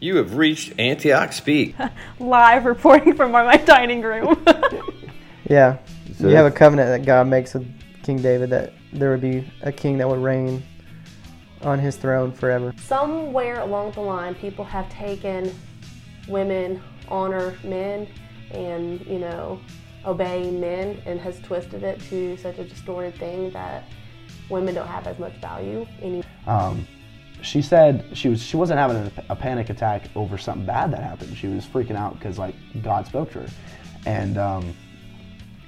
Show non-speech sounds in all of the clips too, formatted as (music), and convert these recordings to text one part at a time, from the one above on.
You have reached Antioch Speak. (laughs) Live reporting from my, my dining room. (laughs) Yeah. So you have a covenant that God makes with King David that there would be a king that would reign on his throne forever. Somewhere along the line, people have taken women honor men and, you know, obey men and has twisted it to such a distorted thing that women don't have as much value anymore. Um, she said she was she wasn't having a, a panic attack over something bad that happened. She was freaking out because like God spoke to her, and um,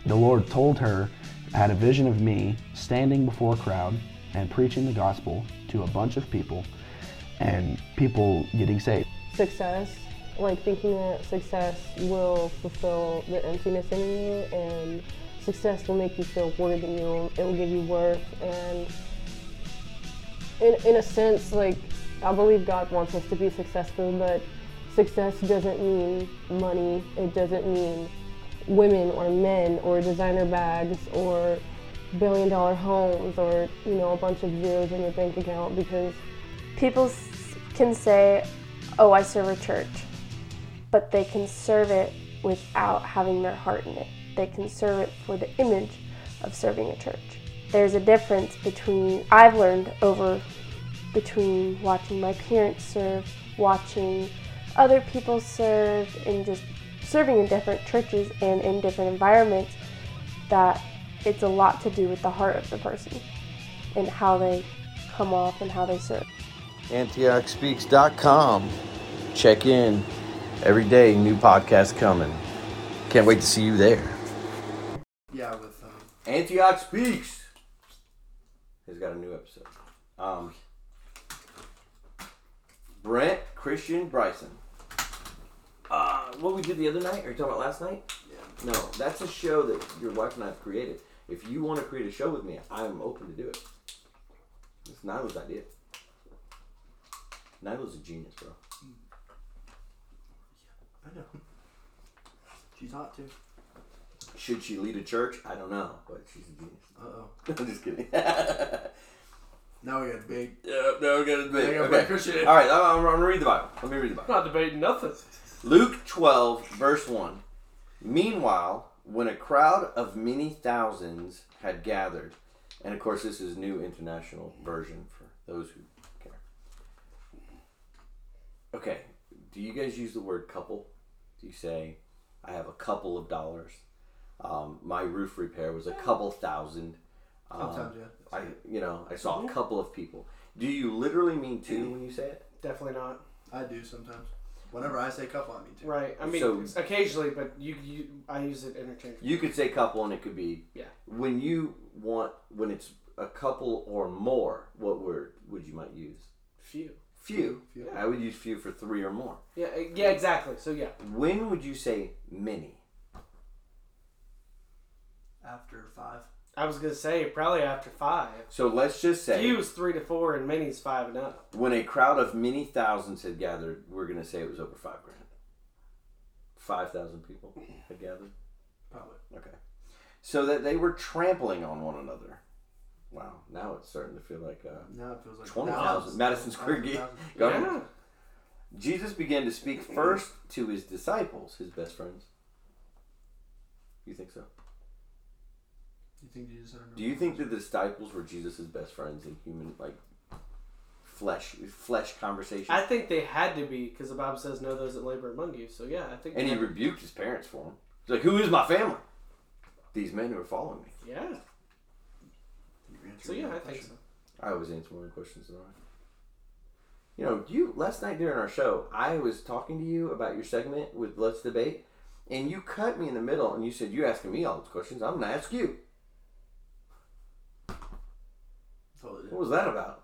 the Lord told her, had a vision of me standing before a crowd and preaching the gospel to a bunch of people, and people getting saved. Success, like thinking that success will fulfill the emptiness in you and success will make you feel worthy, it will give you worth and in, in a sense, like I believe God wants us to be successful, but success doesn't mean money. It doesn't mean women or men or designer bags or billion dollar homes or you know a bunch of zeros in your bank account because People can say, oh, I serve a church, but they can serve it without having their heart in it. They can serve it for the image of serving a church. There's a difference between, I've learned over between watching my parents serve, watching other people serve, and just serving in different churches and in different environments, that it's a lot to do with the heart of the person and how they come off and how they serve. AntiochSpeaks.com. Check in every day. New podcast coming. Can't wait to see you there. Yeah, with um, Antioch Speaks has got a new episode. Um, Brent Christian Bryson. Uh, what we did the other night? Are you talking about last night? Yeah. No, that's a show that your wife and I have created. If you want to create a show with me, I'm open to do it. It's Nyla's idea. Nyla's a genius, bro. I know. She's hot too. Should she lead a church? I don't know, but she's a genius. Uh oh. (laughs) I'm just kidding. (laughs) Now we got big. Yeah, no, we got gonna Yeah, debate. Okay. Christian. All right, I'm, I'm gonna read the Bible. Let me read the Bible. not debating nothing. Luke 12, verse 1. Meanwhile, when a crowd of many thousands had gathered, and of course, this is New International Version for those who care. Okay, do you guys use the word couple? Do you say, I have a couple of dollars? Um, my roof repair was a couple thousand. Um, Sometimes, yeah. I, you know, I saw a couple of people. Do you literally mean two when you say it? Definitely not. I do sometimes. Whenever I say couple, I mean two. Right. I mean, So- occasionally, but you, you, I use it interchangeably. You could say couple, and it could be Yeah. When you want when it's a couple or more, what word would you might use? Few. Few. Few. I would use few for three or more. Yeah. uh, Yeah. Exactly. So yeah. When would you say many? After five. I was gonna say probably after five. So let's just say Few is three to four, and many's five and up. when a crowd of many thousands had gathered, we're gonna say it was over five grand. Five thousand people had gathered. Probably. Okay. So that they were trampling on one another. Wow. Now it's starting to feel like uh, Now it feels like 20,000. Madison Square Garden. Garden. Yeah. Jesus began to speak first to his disciples, his best friends. You think so? You think Jesus said Do you think that the disciples were Jesus' best friends in human, like, flesh, flesh conversation? I think they had to be because the Bible says, "Know those that labor among you." So yeah, I think. and he rebuked his parents for him. He's like, "Who is my family? These men who are following me." Yeah. So yeah, I think so. I always answer more questions than I. You know, you last night during our show, I was talking to you about your segment with Let's Debate, and you cut me in the middle, and you said you're asking me all those questions. I'm gonna ask you. Totally did. What was that about?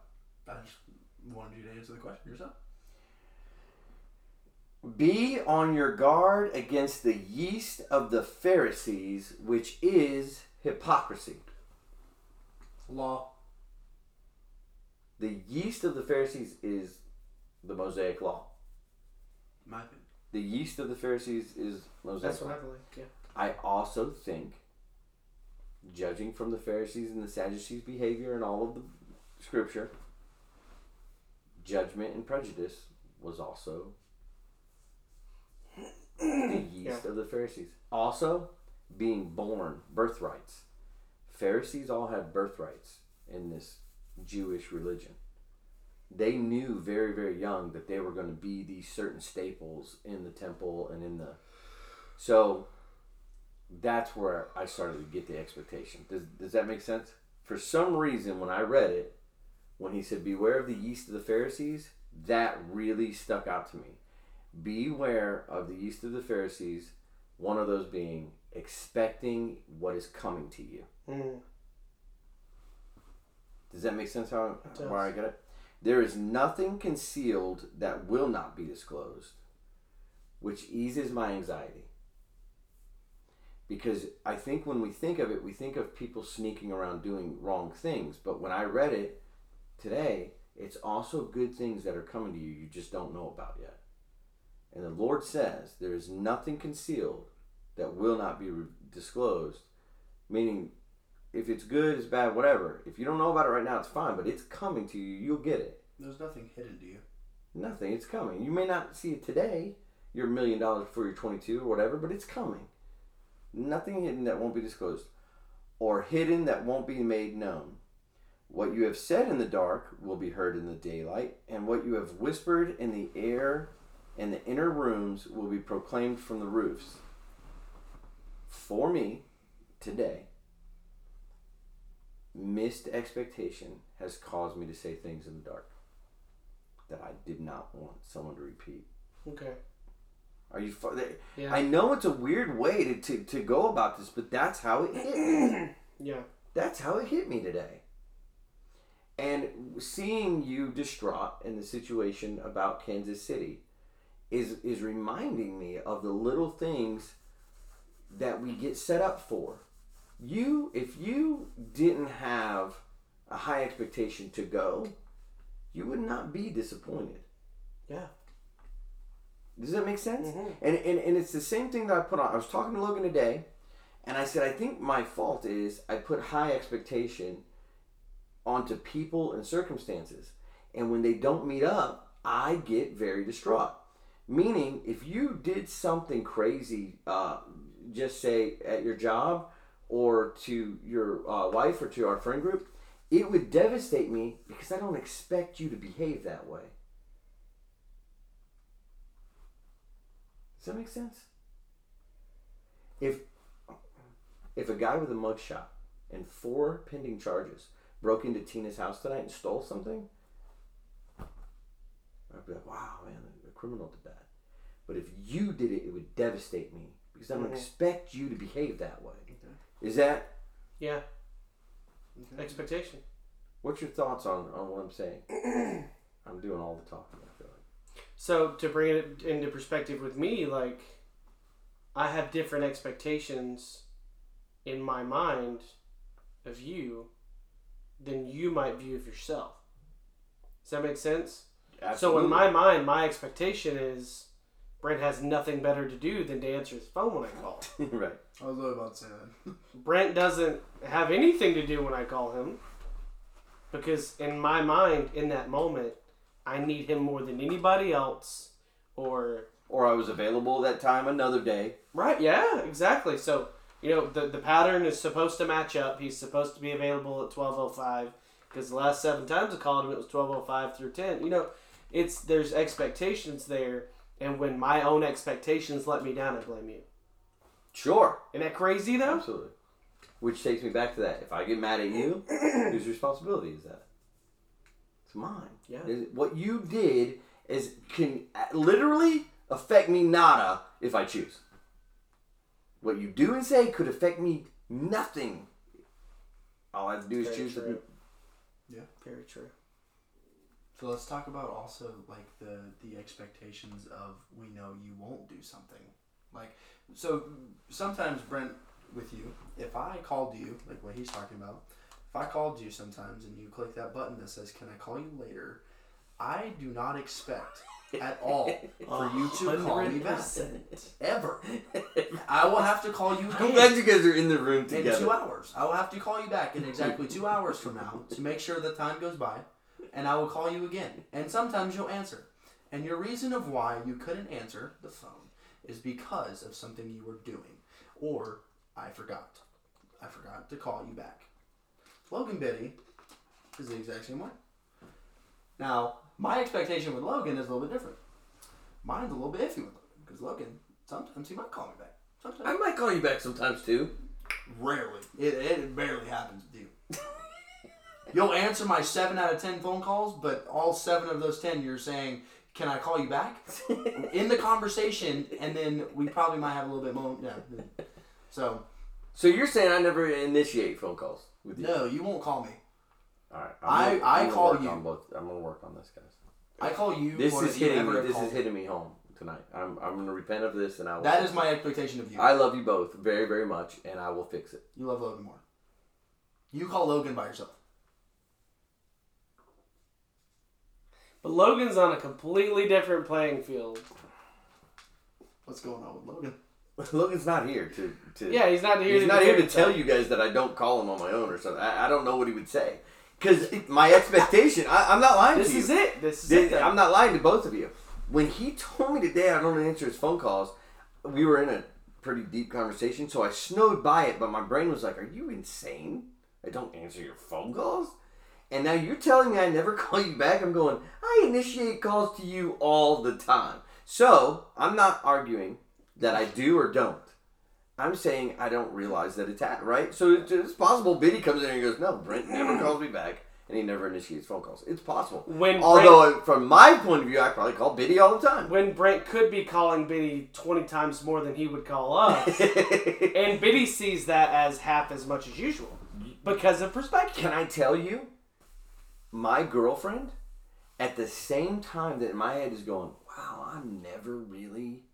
I just wanted you to answer the question yourself. Be on your guard against the yeast of the Pharisees, which is hypocrisy. Law. The yeast of the Pharisees is the Mosaic Law. My opinion. The yeast of the Pharisees is Mosaic law. That's Law. what I believe. Yeah. I also think, judging from the Pharisees and the Sadducees' behavior and all of the scripture, judgment and prejudice was also the (coughs) yeast of the Pharisees. Also, being born, birthrights. Pharisees all had birthrights in this Jewish religion. They knew very, very young that they were going to be these certain staples in the temple and in the. So that's where I started to get the expectation. Does, does that make sense? For some reason, when I read it, when he said, Beware of the yeast of the Pharisees, that really stuck out to me. Beware of the yeast of the Pharisees, one of those being expecting what is coming to you. Mm. Does that make sense how where I get it? There is nothing concealed that will not be disclosed, which eases my anxiety. Because I think when we think of it, we think of people sneaking around doing wrong things. But when I read it today, it's also good things that are coming to you you just don't know about yet. And the Lord says there is nothing concealed that will not be re- disclosed, meaning if it's good, it's bad, whatever. If you don't know about it right now, it's fine, but it's coming to you. You'll get it. There's nothing hidden to you. Nothing. It's coming. You may not see it today. You're million dollars before you're 22 or whatever, but it's coming. Nothing hidden that won't be disclosed, or hidden that won't be made known. What you have said in the dark will be heard in the daylight, and what you have whispered in the air and the inner rooms will be proclaimed from the roofs. For me, today, missed expectation has caused me to say things in the dark that I did not want someone to repeat. Okay. Are you? fu- Yeah. I know it's a weird way to, to, to go about this, but that's how it hit me. yeah. That's how it hit me today. And seeing you distraught in the situation about Kansas City is is reminding me of the little things that we get set up for. You, if you didn't have a high expectation to go, you would not be disappointed. Yeah. Does that make sense? Mhm. And, and and it's the same thing that I put on. I was talking to Logan today, and I said I think my fault is I put high expectation onto people and circumstances, and when they don't meet up, I get very distraught. Meaning, if you did something crazy, uh, just say at your job or to your uh, wife or to our friend group, it would devastate me because I don't expect you to behave that way. Does that make sense? If if a guy with a mugshot and four pending charges broke into Tina's house tonight and stole something, I'd be like, wow, man, a criminal did that. But if you did it, it would devastate me because I don't Mhm. expect you to behave that way. Is that Yeah. Okay. Expectation. what's your thoughts on, on what I'm saying? (clears throat) I'm doing all the talking, I feel like. So to bring it into perspective with me, like I have different expectations in my mind of you than you might view of yourself. Does that make sense? Absolutely. So in my mind, my expectation is Brent has nothing better to do than to answer his phone when I call. (laughs) right. I was about to say that. (laughs) Brent doesn't have anything to do when I call him because in my mind, in that moment, I need him more than anybody else. Or Or I was available that time another day. right, yeah, exactly. So you know the the pattern is supposed to match up. He's supposed to be available at twelve oh five because the last seven times I called him, it was twelve oh five through ten. You know, it's there's expectations there, and when my own expectations let me down, I blame you. Sure. Isn't that crazy though? Absolutely. Which takes me back to that. If I get mad at you, (clears throat) whose responsibility is that? It's mine. Yeah. What you did is can uh, literally affect me nada if I choose. What you do and say could affect me nothing. All I have to do is Very choose to. true. Yeah. Very true. So let's talk about also like the the expectations of we know you won't do something. Like so sometimes Brent with you, if I called you, like what he's talking about, if I called you sometimes and you click that button that says can I call you later, I do not expect at all (laughs) for you to call me back. Ever. I will have to call you I'm again glad you guys are in the room together. in two hours. I will have to call you back in exactly two hours from now to make sure that time goes by, and I will call you again. And sometimes you'll answer. And your reason of why you couldn't answer the phone is because of something you were doing, or I forgot. I forgot to call you back. Logan Biddy is the exact same way. Now, my expectation with Logan is a little bit different. Mine's a little bit iffy with Logan because Logan sometimes he might call me back. Sometimes I might call you back sometimes too. Rarely. It, it barely happens with you. You'll answer my seven out of ten phone calls, but all seven of those ten you're saying, "Can I call you back?" in the conversation, and then we probably might have a little bit more. Yeah. So So you're saying I never initiate phone calls with you? no, you won't call me. All right. I- gonna- I gonna call you. On both. I'm gonna work on this, guys. I call you. This is than you hitting ever me. This is me. hitting me home tonight. I'm I'm gonna repent of this, and I will. That is my expectation of you. I love you both very very much, and I will fix it. you love Logan more. You call Logan by yourself. But Logan's on a completely different playing field. What's going on with Logan? (laughs) Logan's not here to. to Yeah, he's not here. He's to not here to tell himself. you guys that I don't call him on my own or something. I, I don't know what he would say. Because my expectation, I, I'm not lying This to you. is it. This is Th- it. I'm not lying to both of you. When he told me today I don't answer his phone calls, we were in a pretty deep conversation, so I snowed by it, but my brain was like, Are you insane? I don't answer your phone calls? And now you're telling me I never (laughs) call you back? I'm going, I initiate calls to you all the time. So I'm not arguing that I do or don't. I'm saying I don't realize that it's at, right? So it's, possible Biddy comes in and goes, No, Brent never calls me back. And he never initiates phone calls. It's possible. When Although, from my point of view, I probably call Biddy all the time. when Brent could be calling Biddy 20 times more than he would call us. (laughs) and Biddy sees that as half as much as usual because of perspective. Can I tell you, my girlfriend, at the same time that my head is going, wow, I'm never really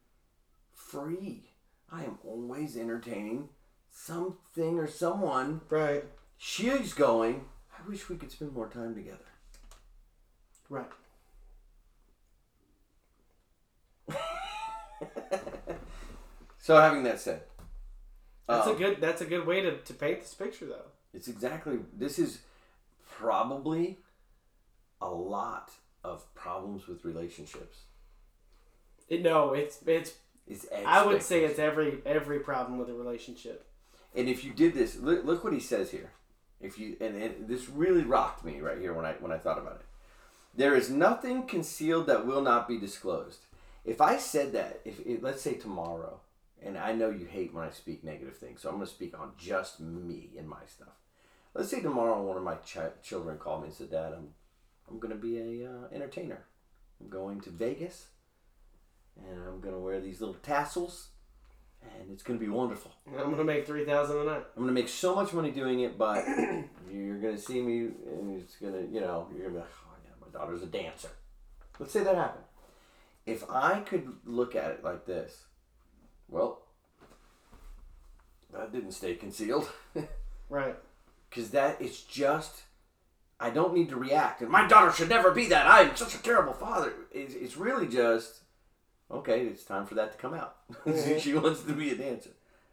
free. I am always entertaining something or someone. Right. She's going, I wish we could spend more time together. Right. So, having that said, That's a um, good that's a good way to, to paint this picture though. It's exactly this is probably a lot of problems with relationships. It, no, it's it's It's I would say it's every every problem with a relationship. And if you did this, look, look what he says here. If you and, this really rocked me right here when I when I thought about it. There is nothing concealed that will not be disclosed. If I said that, if it, let's say tomorrow, and I know you hate when I speak negative things, so I'm going to speak on just me and my stuff. Let's say tomorrow one of my ch- children called me and said, "Dad, I'm I'm going to be a uh, entertainer. I'm going to Vegas, and I'm going to wear these little tassels, and it's going to be wonderful." I'm gonna make three thousand a night. I'm gonna make so much money doing it, but (clears throat) you're gonna see me, and it's gonna, you know, you're gonna be like, oh yeah, my daughter's a dancer. Let's say that happened. If I could look at it like this, well, that didn't stay concealed, (laughs) Right. because that it's just. I don't need to react, and my daughter should never be that. I'm such a terrible father. It's, it's really just, okay, it's time for that to come out. (laughs) she wants to be a dancer.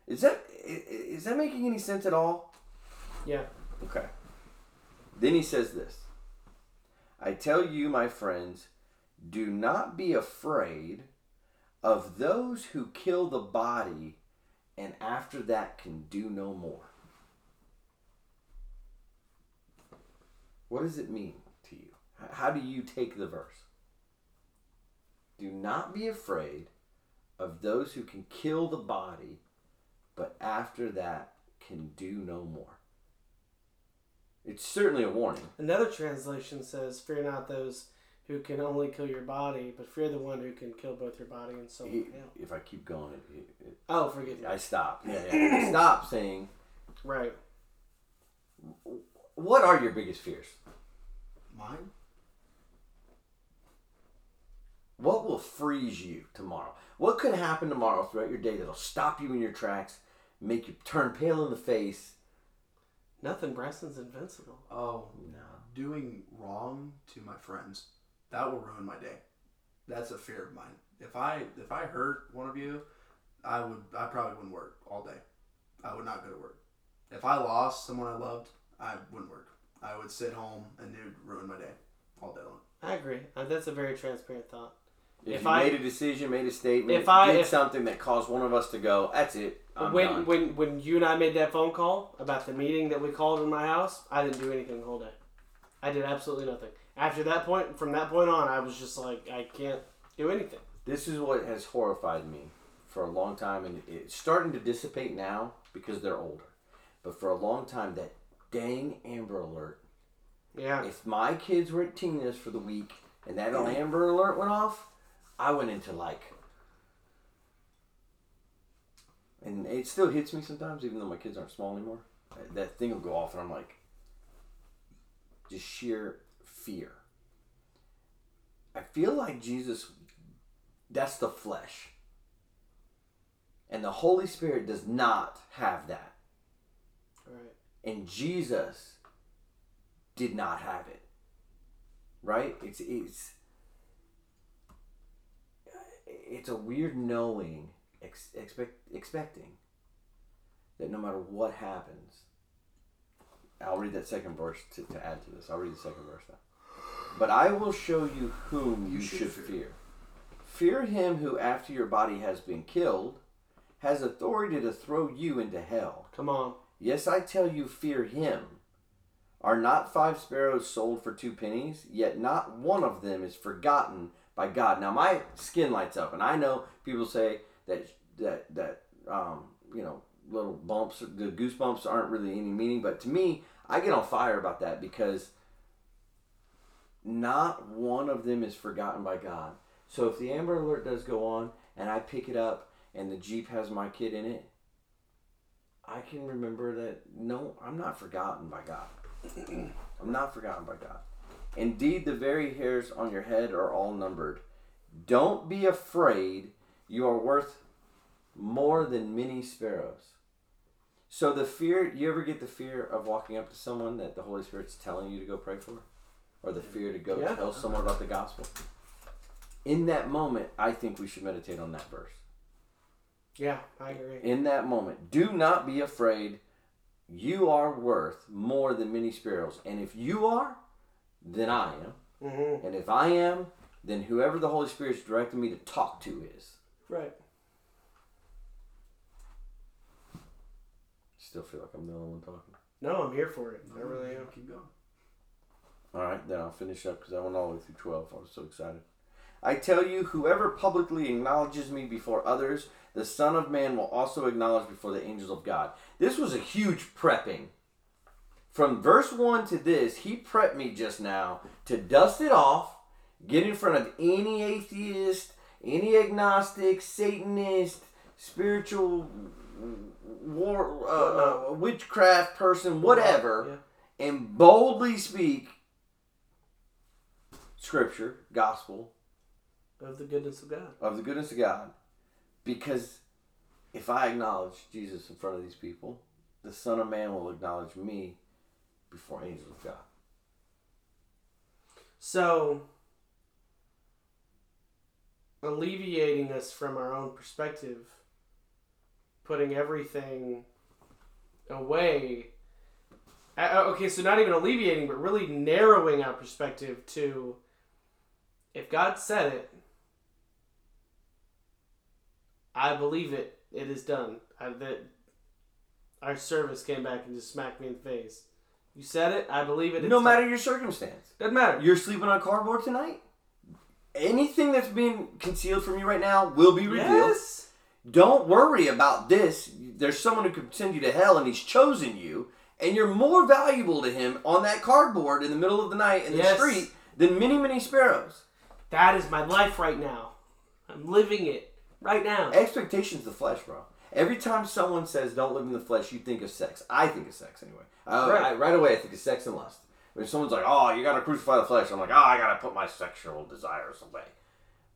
Is that is that making any sense at all? Yeah. Okay. Then he says this I tell you, my friends, do not be afraid of those who kill the body and after that can do no more. What does it mean to you? How do you take the verse? Do not be afraid of those who can kill the body, but after that can do no more. It's certainly a warning. Another translation says, "Fear not those who can only kill your body, but fear the one who can kill both your body and soul." He- Yeah. if I keep going, it, it, it, Oh, forgive me. I stop. Yeah, yeah. (clears throat) Stop saying, Right. what are your biggest fears? Mine? What will freeze you tomorrow? What could happen tomorrow throughout your day that'll stop you in your tracks, make you turn pale in the face? Nothing. Branson's invincible. Oh, No. doing wrong to my friends. That will ruin my day. That's a fear of mine. If I if I hurt one of you, I would I probably wouldn't work all day. I would not go to work. If I lost someone I loved, I wouldn't work. I would sit home and it would ruin my day all day long. I agree. Uh, that's a very transparent thought. If, If you I- made a decision, made a statement, If I- did if- something that caused one of us to go, that's it. I'm when done. when when you and I made that phone call about the meeting that we called in my house, I didn't do anything the whole day. I did absolutely nothing. After that point, from that point on, I was just like, I can't do anything. This is what has horrified me for a long time, and it's starting to dissipate now because they're older. But for a long time, that dang Amber Alert. Yeah. If my kids were at Tina's for the week and that Amber Alert went off, I went into like. And it still hits me sometimes, even though my kids aren't small anymore. That thing will go off, and I'm like, just sheer fear. I feel like Jesus, that's the flesh. And the Holy Spirit does not have that. Right. And Jesus did not have it. Right? It's it's it's a weird knowing, ex- expect expecting that no matter what happens, I'll read that second verse to, to add to this. I'll read the second verse now. But I will show you whom you, should, fear. Fear him who, after your body has been killed, has authority to throw you into hell. Come on. Yes, I tell you, fear him. Are not five sparrows sold for two pennies? Yet not one of them is forgotten by God. Now my skin lights up, and I know people say that that that um, you know little bumps, the goosebumps aren't really any meaning, but to me, I get on fire about that because not one of them is forgotten by God. So if the Amber Alert does go on, and I pick it up, and the Jeep has my kid in it, I can remember that no, I'm not forgotten by God. (clears throat) I'm not forgotten by God. Indeed, the very hairs on your head are all numbered. Don't be afraid. You are worth more than many sparrows. So the fear, you ever get the fear of walking up to someone that the Holy Spirit's telling you to go pray for? Or the fear to go Yeah. tell someone about the gospel? In that moment, I think we should meditate on that verse Yeah, I agree. in that moment. Do not be afraid. You are worth more than many sparrows. And if you are, then I am. Mm-hmm. And if I am, then whoever the Holy Spirit's directing me to talk to is. Right. Still feel like I'm the only one talking. No, I'm here for it. I really am. Keep going. All right, then I'll finish up because I went all the way through 12. I was so excited. I tell you, whoever publicly acknowledges me before others, the Son of Man will also acknowledge before the angels of God. This was a huge prepping. From verse 1 to this, he prepped me just now to dust it off, get in front of any atheist, any agnostic, Satanist, spiritual war, uh, uh, witchcraft person, whatever Yeah. and boldly speak scripture, gospel Of the goodness of God. of the goodness of God. Because if I acknowledge Jesus in front of these people, the Son of Man will acknowledge me before angels of God. So, alleviating us from our own perspective, putting everything away. Uh, uh, okay, so not even alleviating, but really narrowing our perspective to if God said it, I believe it, it is done. I, that our service came back and just smacked me in the face. You said it, I believe it. No it's matter your circumstance. Doesn't matter. You're sleeping on cardboard tonight? Anything that's being concealed from you right now will be revealed. Yes. Don't worry about this. There's someone who could send you to hell and he's chosen you, and you're more valuable to him on that cardboard in the middle of the night in the street than many, many sparrows. That is my life right now. I'm living it right now. Expectation's the flesh, bro. Every time someone says don't live in the flesh, you think of sex. I think of sex anyway. I, Right. I, right away, I think of sex and lust. When someone's like, oh, you gotta crucify the flesh, I'm like, oh, I gotta put my sexual desires away.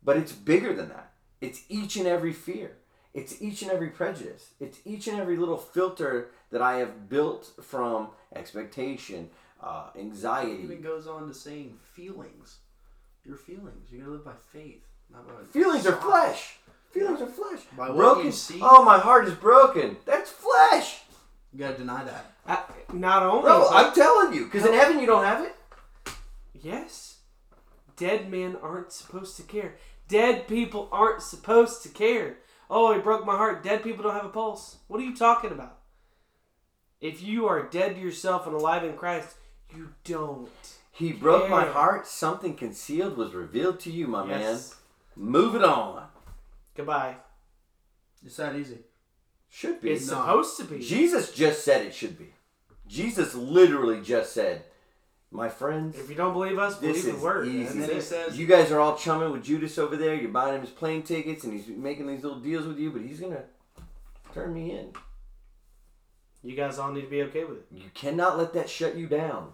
But it's bigger than that. It's each and every fear. It's each and every prejudice. It's each and every little filter that I have built from expectation, uh, It anxiety. even goes on to saying feelings. Your feelings. You gotta live by faith, not by Feelings are flesh. Feelings are flesh. By what broken. you see- Oh, my heart is broken. That's flesh. You gotta deny that. I, not only, Bro, but- I'm telling you, because in heaven you don't have it. yes, dead men aren't supposed to care. Dead people aren't supposed to care. Oh, he broke my heart. Dead people don't have a pulse. What are you talking about? If you are dead to yourself and alive in Christ, you don't. He broke my Yeah. heart. Something concealed was revealed to you, my man. Yes. Move it on. Goodbye. It's that easy. Should be. It's No. supposed to be. Jesus just said it should be. Jesus literally just said, "My friends, If you don't believe us, this believe is the word. easy." And then he says, You guys are all chumming with Judas over there. You're buying him his plane tickets, and he's making these little deals with you. But he's gonna turn me in. You guys all need to be okay with it. You cannot let that shut you down.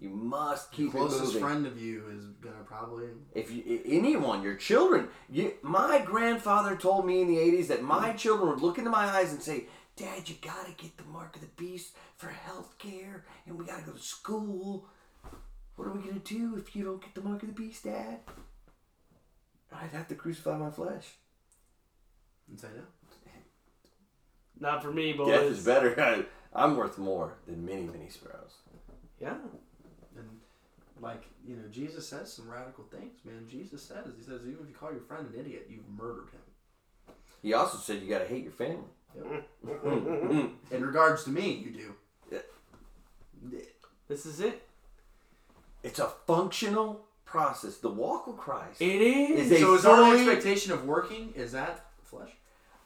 You must the keep it closest moving. friend of you is gonna probably. If you, anyone, your children, you, my grandfather told me in the '80s that my hmm. children would look into my eyes and say, "Dad, you gotta get the mark of the beast for health care, and we gotta go to school. What are we gonna do if you don't get the mark of the beast, Dad?" I'd have to crucify my flesh. And say no. Not for me, boys. Death is better. (laughs) I'm worth more than many, many sparrows. Yeah. And like you know, Jesus says some radical things, man. Jesus says he says even if you call your friend an idiot, you've murdered him. He also said you gotta hate your family. (laughs) In regards to me, you do. This is it. It's a functional process. The walk with Christ. It is. Is So is our fully- expectation of working is that flesh?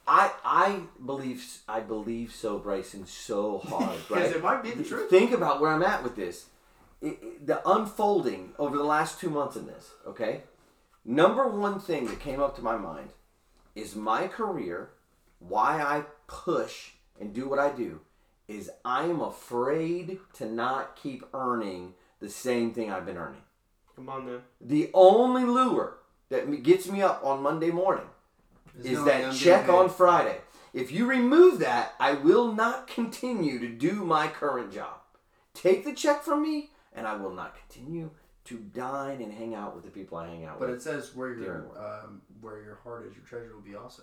I I believe I believe so, Bryson, so hard. Because (laughs) Right? it might be the truth. Think about where I'm at with this. It- it- the unfolding over the last two months in this. Okay, number one thing that came up to my mind is my career. Why I push and do what I do is I am afraid to not keep earning the same thing I've been earning. Come on, man. The only lure that gets me up on Monday morning is knowing that check on. Friday. If you remove that, I will not continue to do my current job. Take the check from me, and I will not continue to dine and hang out with the people I hang out But with. But it says where your um, where your heart is, your treasure will be also.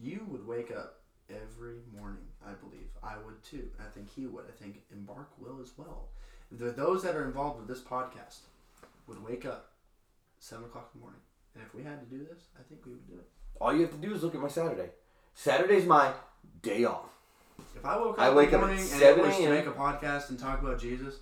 You would wake up every morning, I believe. I would too. I think he would. I think Embark will as well. The, those that are involved with this podcast would wake up seven o'clock in the morning, and if we had to do this, I think we would do it. All you have to do is look at my Saturday. Saturday's my day off. If I woke up I in wake the up at morning and 7 it was to make a podcast and talk about Jesus,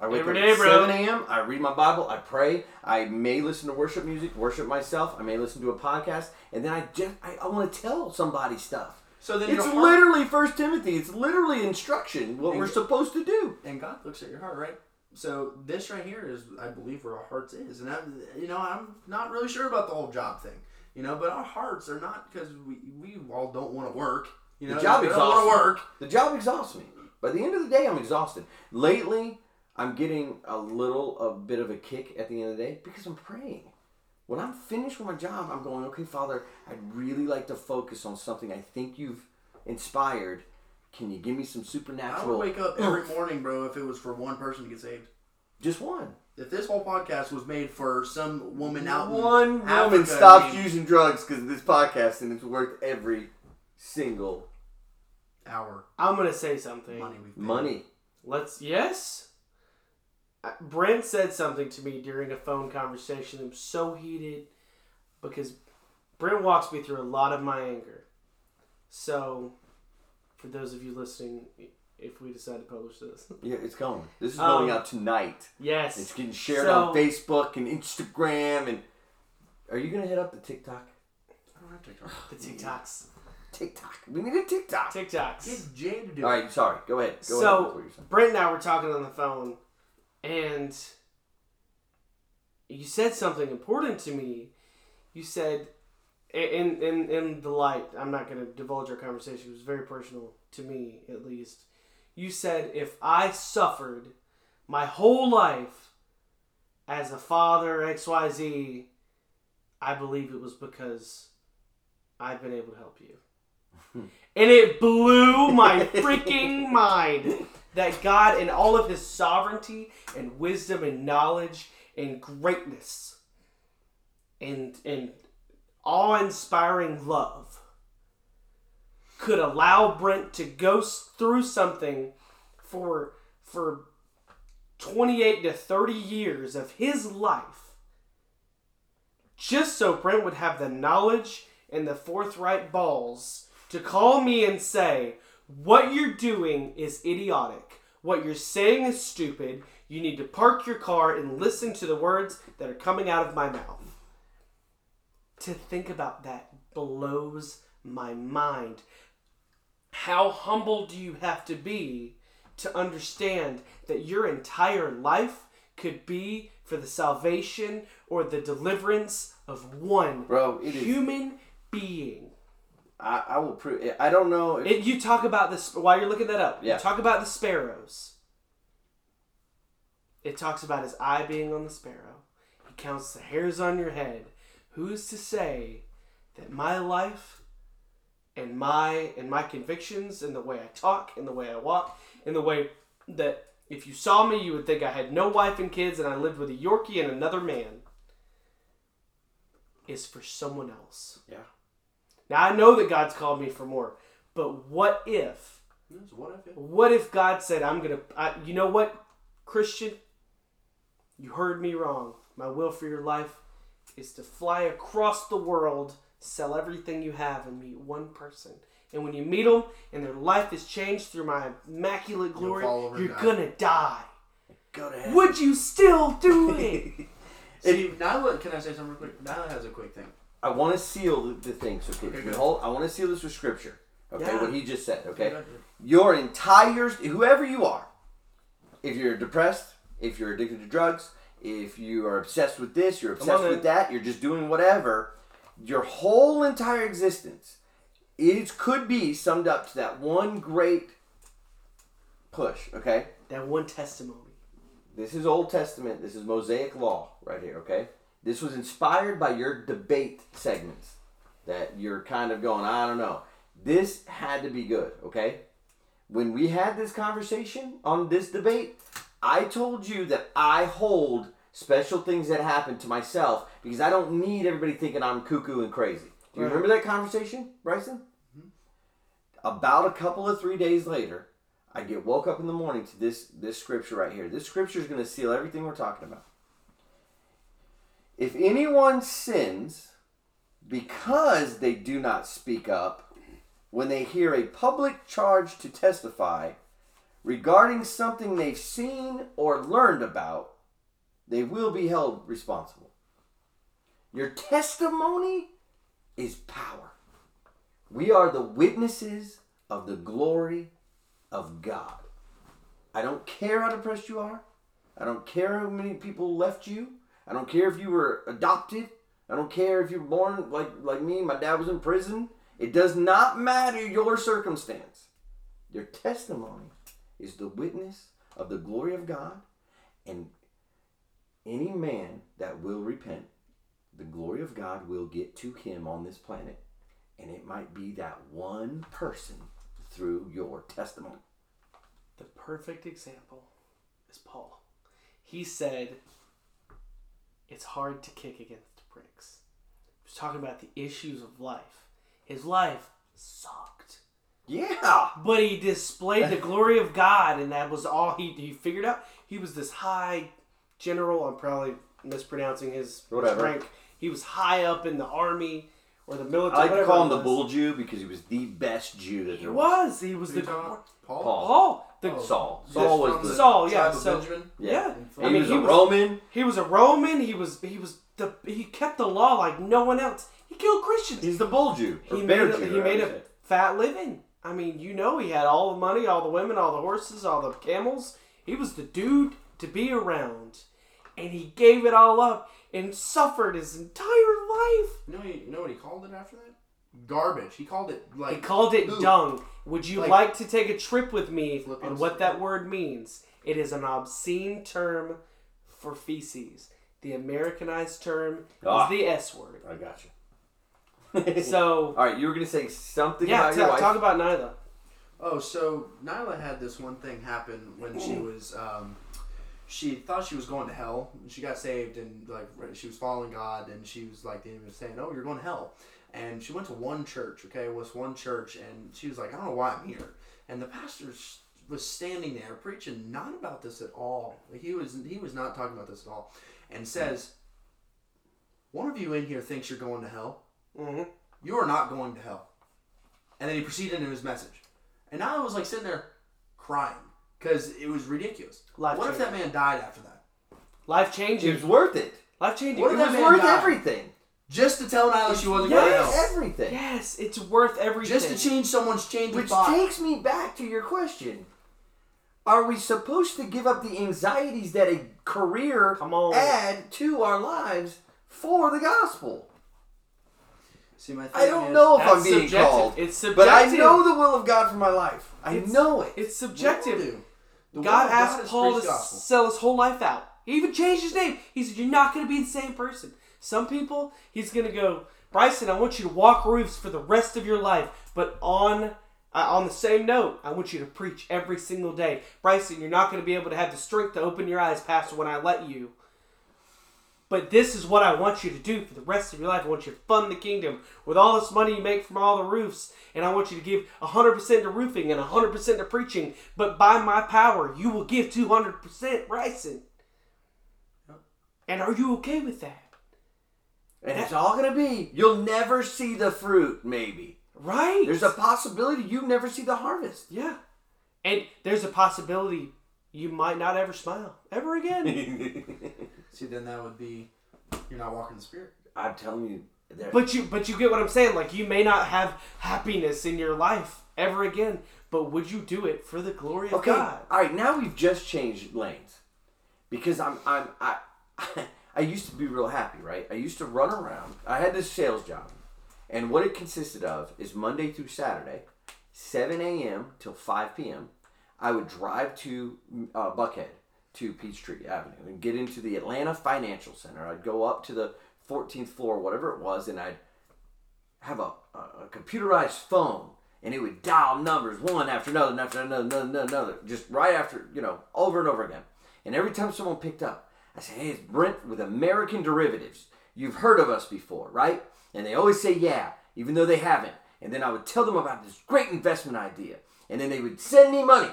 I wake Every up day, at bro. 7 a.m. I read my Bible. I pray. I may listen to worship music, worship myself. I may listen to a podcast, and then I just I, I want to tell somebody stuff. so then It's your heart, literally First Timothy. It's literally instruction what And- we're supposed to do. and God looks at your heart, right? So this right here is, I believe, where our hearts is, and I'm, you know, I'm not really sure about the whole job thing, you know, but our hearts are not because we we all don't want to work, you know, The job we don't exhausts want me. to work. The job exhausts me. By the end of the day, I'm exhausted. Lately, I'm getting a little a bit of a kick at the end of the day because I'm praying. When I'm finished with my job, I'm going, okay, Father, I'd really like to focus on something I think you've inspired. Can you give me some supernatural? I would wake up every morning, bro, if it was for one person to get saved. Just one. If this whole podcast was made for some woman out in One Africa, woman stops I mean, using drugs because of this podcast, and it's worth every single hour. I'm gonna say something. money we've paid. money. Let's yes. Uh, Brent said something to me during a phone conversation that was so heated because Brent walks me through a lot of my anger. So, for those of you listening, if we decide to publish this, (laughs) Yeah, it's going. This is Um, going out tonight. yes, It's getting shared So- on Facebook and Instagram. And are you gonna hit up the TikTok? I don't have TikTok. the (laughs) TikToks, TikTok. We need a TikTok. TikToks. Get Jay to do All it. right, sorry. Go ahead. Go So- ahead. with what you're saying. Brent and I were talking on the phone, and you said something important to me. You said, in in in the light, I'm not going to divulge our conversation. It was very personal to me, at least. You said if I suffered my whole life as a father, X Y Z, I believe it was because I've been able to help you. (laughs) And it blew my freaking mind that God, in all of His sovereignty and wisdom and knowledge and greatness and and awe-inspiring love, could allow Brent to go through something for for 28 to 30 years of his life just so Brent would have the knowledge and the forthright balls to call me and say, What you're doing is idiotic. What you're saying is stupid. You need to park your car and listen to the words that are coming out of my mouth. To think about that blows my mind. How humble do you have to be to understand that your entire life could be for the salvation or the deliverance of one Bro, it is. human being? I, I will prove. It. I don't know. If, It, you talk about this while you're looking that up. Yeah. You talk about the sparrows. It talks about his eye being on the sparrow. He counts the hairs on your head. Who's to say that my life and my and my convictions and the way I talk and the way I walk and the way that if you saw me you would think I had no wife and kids and I lived with a Yorkie and another man is for someone else. Yeah. Now I know that God's called me for more, but what if Yes, what if it? what if God said, I'm going to, you know what, Christian? You heard me wrong. My will for your life is to fly across the world, sell everything you have, and meet one person. And when you meet them and their life is changed through my immaculate glory, and you're to die. go to heaven. Would you still do (laughs) it? See, Nyla, can I say something real quick? Nyla has a quick thing. I want to seal the, the thing. So, okay, Okay, hold. I want to seal this with scripture. Okay, Yeah. what he just said. Okay, Good. your entire whoever you are, if you're depressed, if you're addicted to drugs, if you are obsessed with this, you're obsessed with that, you're just doing whatever. Your whole entire existence, it could be summed up to that one great push. Okay. that one testimony. This is Old Testament. This is Mosaic law right here, okay? This was inspired by your debate segments that you're kind of going, I don't know. This had to be good, okay? When we had this conversation on this debate, I told you that I hold special things that happen to myself because I don't need everybody thinking I'm cuckoo and crazy. Do you Right. remember that conversation, Bryson? Mm-hmm. About a couple of three days later, I get woke up in the morning to this this scripture right here. This scripture is going to seal everything we're talking about. If anyone sins because they do not speak up when they hear a public charge to testify regarding something they've seen or learned about, they will be held responsible. Your testimony is power. We are the witnesses of the glory of God. I don't care how depressed you are. I don't care how many people left you. I don't care if you were adopted. I don't care if you were born like like me. My dad was in prison. It does not matter your circumstance. Your testimony is the witness of the glory of God, and any man that will repent, the glory of God will get to him on this planet, and it might be that one person through your testimony. The perfect example is Paul. He said, It's hard to kick against bricks. pricks. He was talking about the issues of life. His life sucked. Yeah. But he displayed the (laughs) glory of God, and that was all he, he figured out. He was this high general. I'm probably mispronouncing his, his Whatever. rank. He was high up in the army or the I military. like to call him the bull Jew because he was the best Jew that He there was. was. He was Who the you? Paul? Paul. Paul. The, Oh. Saul. Yes, Saul was the Saul, yeah, tribe of so- Benjamin. Yeah. He I mean, was he a was- Roman. He was a Roman. He was he was the he kept the law like no one else. He killed Christians. He's the bull Jew. Or he made bear a, Jew, he I made a say. fat living. I mean, you know, he had all the money, all the women, all the horses, all the camels. He was the dude to be around, and he gave it all up and suffered his entire life. You know, you know what he called it after that? Garbage. He called it like. He called it poop. dung. Would you Like- like, to take a trip with me on on what that word means? It is an obscene term for feces. The Americanized term Ah. is the S word. I got you. (laughs) (laughs) So, All right, you were gonna say something yeah, about your wife. talk about Nyla. Oh, so Nyla had this one thing happen when she was. Um, she thought she was going to hell. She got saved and like she was following God, and she was like the enemy was saying, "Oh, you're going to hell." And she went to one church. Okay, it was one church, and she was like, "I don't know why I'm here." And the pastor was standing there preaching not about this at all. He was he was not talking about this at all, and says, one of you in here thinks you're going to hell. Mm-hmm. You are not going to hell. And then he proceeded in his message. And now I was like sitting there crying because it was ridiculous. Life what if that man died after that? Life changing. It was worth it. Life changing. What It that was worth died? everything. Just to tell Nyla she wasn't Yes. going to hell. Everything. Yes, it's worth everything. Just to change someone's change of Which thought. takes me back to your question. Are we supposed to give up the anxieties that a career Come on. add to our lives for the gospel? See, my thing I don't is- know if I'm being subjective. called. It's subjective. But I know the will of God for my life. I It's- know it. It's subjective. The God word asked is Paul to gospel. sell his whole life out. He even changed his name. He said, You're not going to be the same person. Some people, he's going to go, Bryson, I want you to walk roofs for the rest of your life. But on uh, on the same note, I want you to preach every single day. Bryson, you're not going to be able to have the strength to open your eyes, Pastor, when I let you. But this is what I want you to do for the rest of your life. I want you to fund the kingdom with all this money you make from all the roofs. And I want you to give 100% to roofing and 100% to preaching. But by my power, you will give 200%, Bryson. And are you okay with that? And it's all going to be, you'll never see the fruit, maybe. Right. There's a possibility you never see the harvest. Yeah. And there's a possibility you might not ever smile ever again. (laughs) See, then that would be you're not walking the spirit. I'm telling you. there- But you but you get what I'm saying. Like you may not have happiness in your life ever again, but would you do it for the glory of Okay. God? All right. Now we've just changed lanes because I'm I'm I (laughs) I used to be real happy, right? I used to run around. I had this sales job, and what it consisted of is Monday through Saturday, 7 a.m. till 5 p.m. I would drive to uh, Buckhead to Peachtree Avenue and get into the Atlanta Financial Center. I'd go up to the 14th floor, whatever it was, and I'd have a, a, computerized phone and it would dial numbers one after another after another, another, another, just right after, you know, over and over again. And every time someone picked up, I said, hey, it's Brent with American Derivatives. You've heard of us before, right? And they always say, yeah, even though they haven't. And then I would tell them about this great investment idea. And then they would send me money,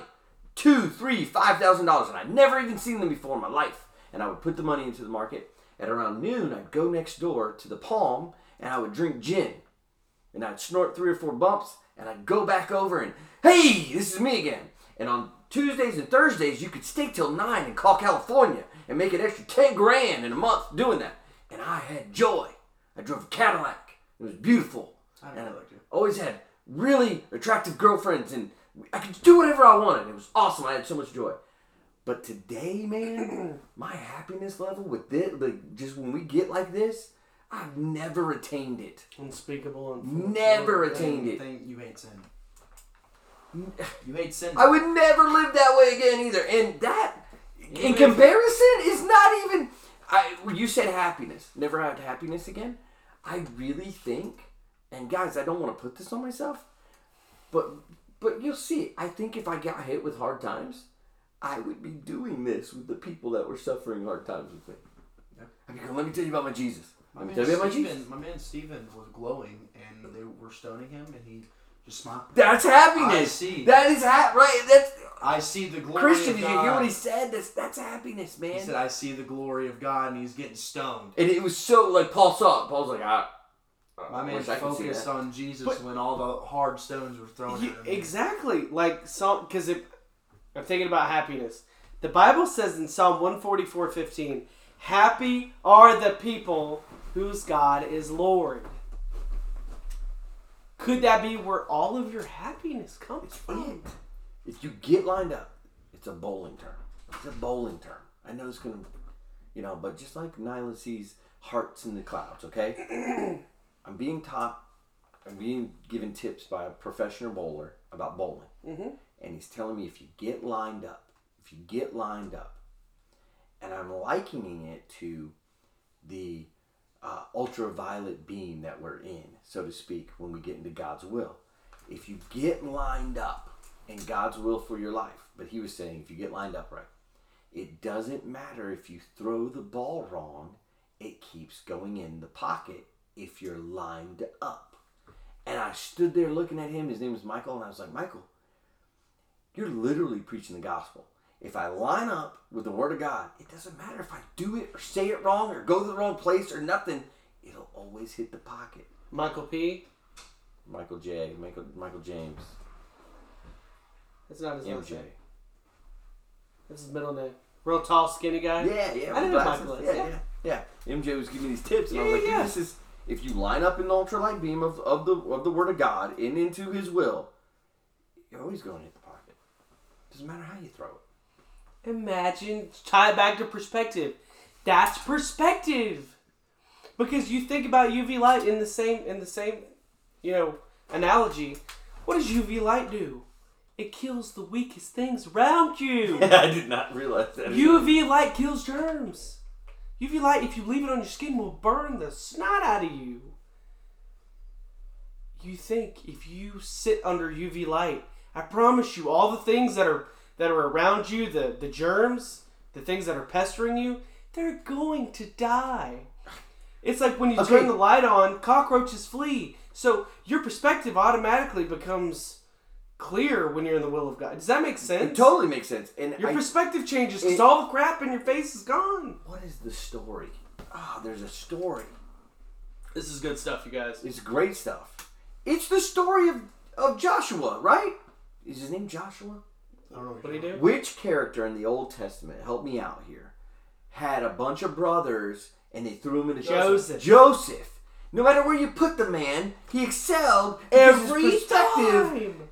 two, three, five thousand dollars. And I'd never even seen them before in my life. And I would put the money into the market. At around noon, I'd go next door to the Palm and I would drink gin and I'd snort three or four bumps, and I'd go back over and, hey, this is me again. And on Tuesdays and Thursdays, you could stay till nine and call California and make an extra ten grand in a month doing that. And I had joy. I drove a Cadillac. It was beautiful. I And I always had really attractive girlfriends, and I could do whatever I wanted. It was awesome. I had so much joy. But today, man, (clears throat) my happiness level with this, like just when we get like this, I've never attained it. Unspeakable and Never attained it. Thing you hate sin. You hate sin. I would never live that way again either. And that, in comparison, is not even. I you said happiness, never had happiness again. I really think, and guys, I don't want to put this on myself, but but you'll see. I think if I got hit with hard times, I would be doing this with the people that were suffering hard times with me. I'd let me tell you about my Jesus. My Let me man, tell you about my Jesus. Steven, my man Steven was glowing, and they were stoning him, and he just smiled. That's happiness. I see. That is ha- right. That's I see the glory Christian. Did you hear what he said? That's that's happiness, man. He said, "I see the glory of God," and he's getting stoned. And it was so like Paul saw it. Paul's like, ah, My man I focused on Jesus But- when all the hard stones were thrown You- at him. exactly like some because I'm thinking about happiness. The Bible says in Psalm 144, 15, "Happy are the people whose God is Lord." Could that be where all of your happiness comes It's from? it. If you get lined up, it's a bowling term. It's a bowling term. I know it's gonna, you know, but just like Nyla sees hearts in the clouds, okay? (clears throat) I'm being taught, I'm being given tips by a professional bowler about bowling, Mm-hmm. and he's telling me if you get lined up, if you get lined up, and I'm likening it to the uh, ultraviolet beam that we're in, so to speak, when we get into God's will. If you get lined up in God's will for your life, but he was saying if you get lined up right, it doesn't matter if you throw the ball wrong, it keeps going in the pocket if you're lined up. And I stood there looking at him, his name was Michael, and I was like, Michael, you're literally preaching the gospel. If I line up with the word of God, it doesn't matter if I do it or say it wrong or go to the wrong place or nothing. it'll always hit the pocket. Michael P. Michael J. Michael Michael James. That's not his last MJ. name. That's his middle name. Real tall, skinny guy. Yeah, yeah. I didn't know. Michael yeah, is, yeah, yeah, MJ was giving me these tips, and I was like, yeah. this is if you line up in the ultralight beam of, of the of the Word of God and into His will, you're always going to hit the pocket. Doesn't matter how you throw it. Imagine tie it back to perspective. That's perspective. Because you think about UV light in the same in the same, you know, analogy. What does UV light do? It kills the weakest things around you. (laughs) I did not realize that. UV light kills germs. UV light, if you leave it on your skin, will burn the snot out of you. You think if you sit under UV light, I promise you, all the things that are that are around you, the the germs, the things that are pestering you, they're going to die. It's like when you Okay. turn the light on, cockroaches flee. So your perspective automatically becomes clear when you're in the will of God. Does that make sense? It totally makes sense. And Your I, perspective changes because all the crap in your face is gone. what is the story? Ah, there's a story. This is good stuff, you guys. It's great stuff. It's the story of of Joshua, right? Is his name Joshua? I don't know What do you do? Which character in the Old Testament, help me out here, had a bunch of brothers and they threw him into Joseph. Joseph. No matter where you put the man, he excelled because his Every perspective. time.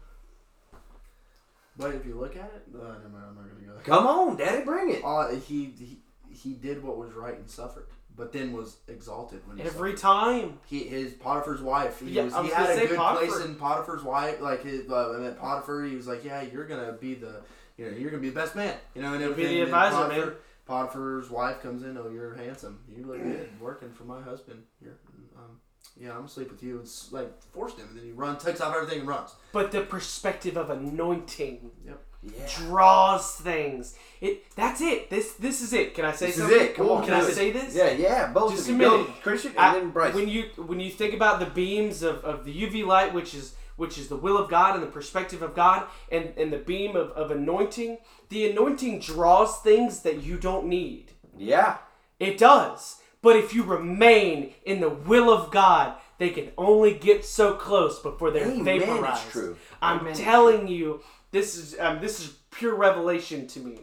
But if you look at it, uh, never mind, I'm not gonna go there. Come on, Daddy, bring it. Uh, he, he he did what was right and suffered, but then was exalted when he Every time. He his Potiphar's wife. He, Yeah, was, I he had a good Potiphar. place in Potiphar's wife. Like his, uh, I meant Potiphar. He was like, yeah, you're gonna be the, you know, you're gonna be the best man. You know, and You'll be the advisor, Potiphar, man. Potiphar's wife comes in. Oh, you're handsome. You look good. Working for my husband. You're, um, yeah, I'm gonna sleep with you. It's like forced him, and then he runs, takes off everything, and runs. But the perspective of anointing Yep. Yeah. draws things. It. That's it. This. This is it. Can I say This is it. Come on. Can I it. say this? Yeah, yeah. Both Just of a you. Go, minute. Christian, and I- then Bryce. when you when you think about the beams of, of the UV light, which is which is the will of God and the perspective of God, and, and the beam of, of anointing, the anointing draws things that you don't need. yeah. It does. But if you remain in the will of God, they can only get so close before they're Amen, it's vaporized. true. I'm Amen, telling you, this is um, this is pure revelation to me.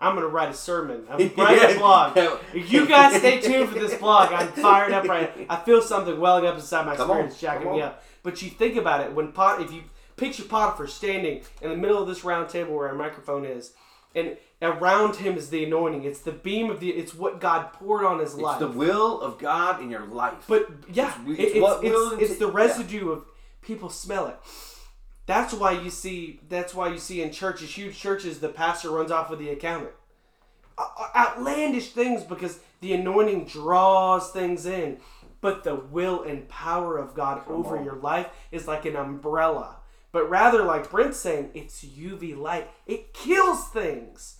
I'm gonna write a sermon. I'm (laughs) writing a blog. You guys stay (laughs) tuned for this blog. I'm fired up right. I feel something welling up inside my Come spirit. on, jacking me on. up. But you think about it when pot. If you picture Potiphar standing in the middle of this round table where our microphone is, and around him is the anointing. It's the beam of the. It's what God poured on his It's life. It's the will of God in your life. But yeah, It's- it's it's, it's, the residue of people smell it. That's why you see. That's why you see in churches, huge churches, the pastor runs off with the accountant. O- o- Outlandish things because the anointing draws things in, but the will and power of God over on. your life is like an umbrella. But rather, like Brent's saying, it's UV light. It kills things.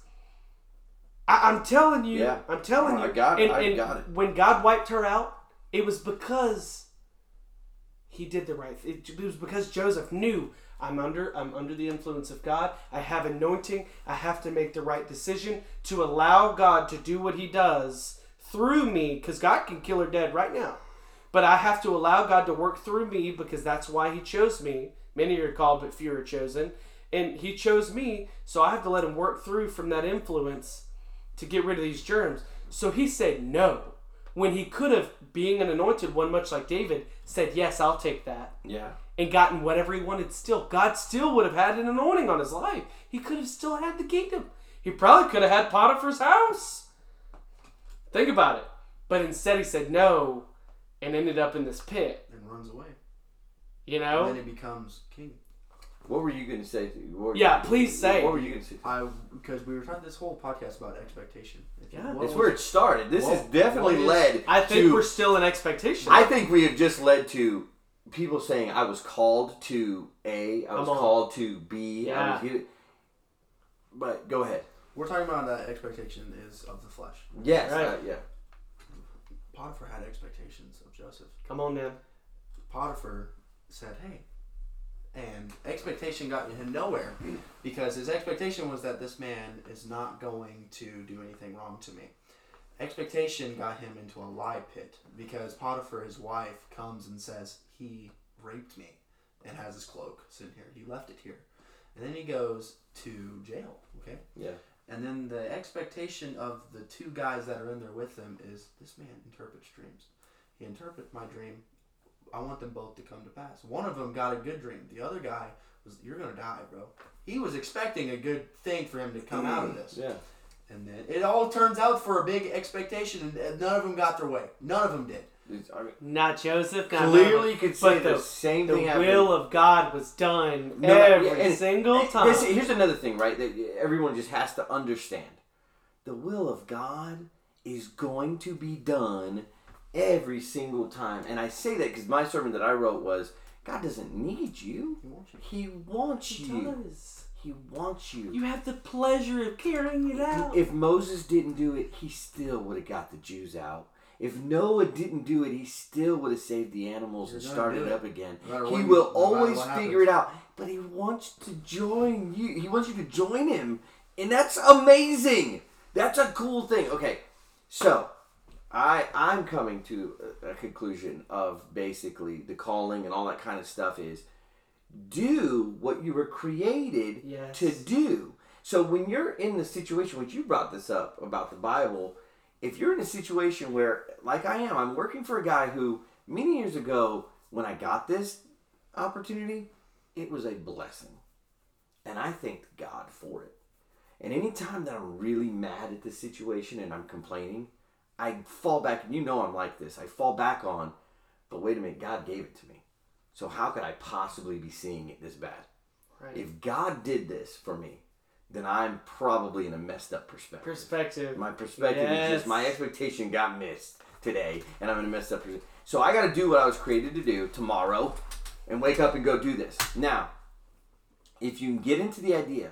I, I'm telling you. Yeah. I'm telling I you. got it. And, I and got it. When God wiped her out, it was because he did the right thing. It was because Joseph knew I'm under I'm under the influence of God. I have anointing. I have to make the right decision to allow God to do what he does through me cuz God can kill her dead right now. But I have to allow God to work through me because that's why he chose me. Many are called but few are chosen. And he chose me, so I have to let him work through from that influence to get rid of these germs. So he said no. When he could have, being an anointed one, much like David, said, Yes, I'll take that, yeah. And gotten whatever he wanted still. God still would have had an anointing on his life. He could have still had the kingdom. He probably could have had Potiphar's house. Think about it. But instead, he said no and ended up in this pit, and runs away. you know? And then he becomes king. What were you going to say? To you? What were Yeah, you- please say. What were you going to say? I because we were talking this whole podcast about expectation. If Yeah. what It's where it started. This What- has definitely what is- led I think to. we're still in expectation. I think we have just led to people saying I was called to A, I was called to B, Yeah. was given. But go ahead. We're talking about that expectation is of the flesh. Yes. Right. uh, yeah. Potiphar had expectations of Joseph. Come on, man. Potiphar said, "Hey," and expectation got him nowhere because his expectation was that this man is not going to do anything wrong to me. expectation got him into a lie pit because Potiphar, his wife, comes and says he raped me, and has his cloak sitting here. He left it here, and then he goes to jail. Okay. Yeah. And then the expectation of the two guys that are in there with him is this man interprets dreams. He interprets my dream. I want them both to come to pass. One of them got a good dream. The other guy was, "You're gonna die, bro." He was expecting a good thing for him to come out of mm, this. Yeah. And then it all turns out for a big expectation, and none of them got their way. None of them did. I mean, Not Joseph. Not clearly, you could say the, the, same the thing happened. will of God was done No, every single time. This- here's another thing, right? That everyone just has to understand: the will of God is going to be done every single time. And I say that because my sermon that I wrote was, God doesn't need you; He wants you. He wants He you. does. He wants you. You have the pleasure of carrying it out. If Moses didn't do it, he still would have got the Jews out. If Noah didn't do it, he still would have saved the animals You're and started up again. No He will no always figure it out. But he wants to join you. He wants you to join him. And that's amazing. That's a cool thing. Okay. So, I I'm coming to a, a conclusion of basically the calling and all that kind of stuff is do what you were created Yes. to do. So when you're in the situation, which you brought this up about the Bible, if you're in a situation where, like I am, I'm working for a guy who many years ago, when I got this opportunity, it was a blessing. And I thanked God for it. And anytime that I'm really mad at the situation and I'm complaining, I fall back, and you know I'm like this, I fall back on, but wait a minute, God gave it to me. So how could I possibly be seeing it this bad? Right. If God did this for me, then I'm probably in a messed up perspective. Perspective. My perspective is just my expectation got missed today, and I'm in a messed up position. So I got to do what I was created to do tomorrow, and wake up and go do this. Now, if you get into the idea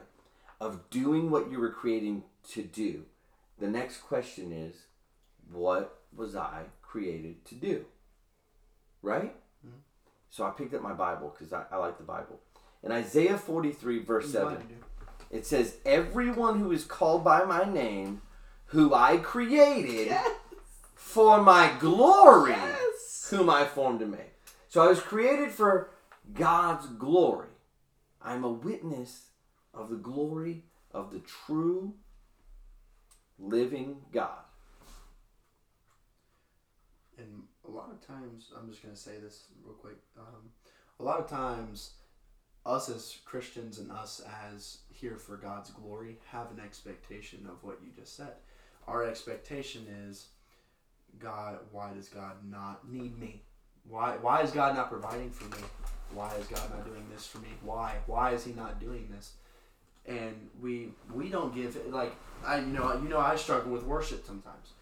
of doing what you were creating to do, the next question is, what was I created to do? Right. So I picked up my Bible because I, I like the Bible. In Isaiah 43, verse 7. Glad you do. It says, Everyone who is called by my name, who I created for my glory, whom I formed and made. So I was created for God's glory. I'm a witness of the glory of the true living God. And a lot of times, I'm just going to say this real quick. Um, a lot of times, us as Christians and us as here for God's glory have an expectation of what you just said. Our expectation is, God, why does God not need me? Why, why is God not providing for me? Why is God not doing this for me? Why? Why is He not doing this? And we we don't give like I you know you know I struggle with worship sometimes.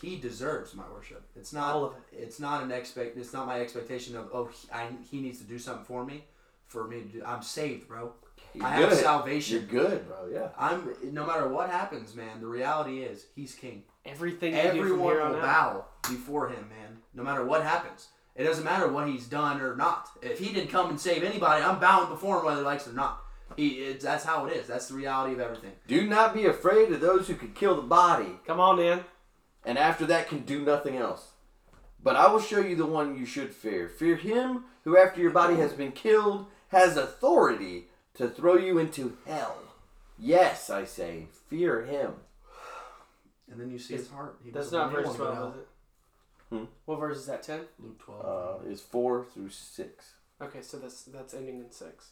He deserves my worship. It's not It's not an expect. It's not my expectation of oh he, I, he needs to do something for me, for me to do. I'm saved, bro. You're I have good. salvation. You're good, bro. Yeah. I'm no matter what happens, man. The reality is he's king. Everything you do from Everyone will bow before him, man. No matter what happens. It doesn't matter what he's done or not. If he didn't come and save anybody, I'm bowing before him whether he likes it or not. He, it's, that's how it is. That's the reality of everything. Do not be afraid of those who could kill the body, Come on in. and after that can do nothing else. But I will show you the one you should fear. Fear him who, after your body has been killed, has authority to throw you into hell. Yes, I say, fear him. And then you see his heart. He That's doesn't verse anyone to 12, go is it? Hmm? What verse is that? 10? Luke 12. Uh, is four through six. Okay, so that's that's ending in 6.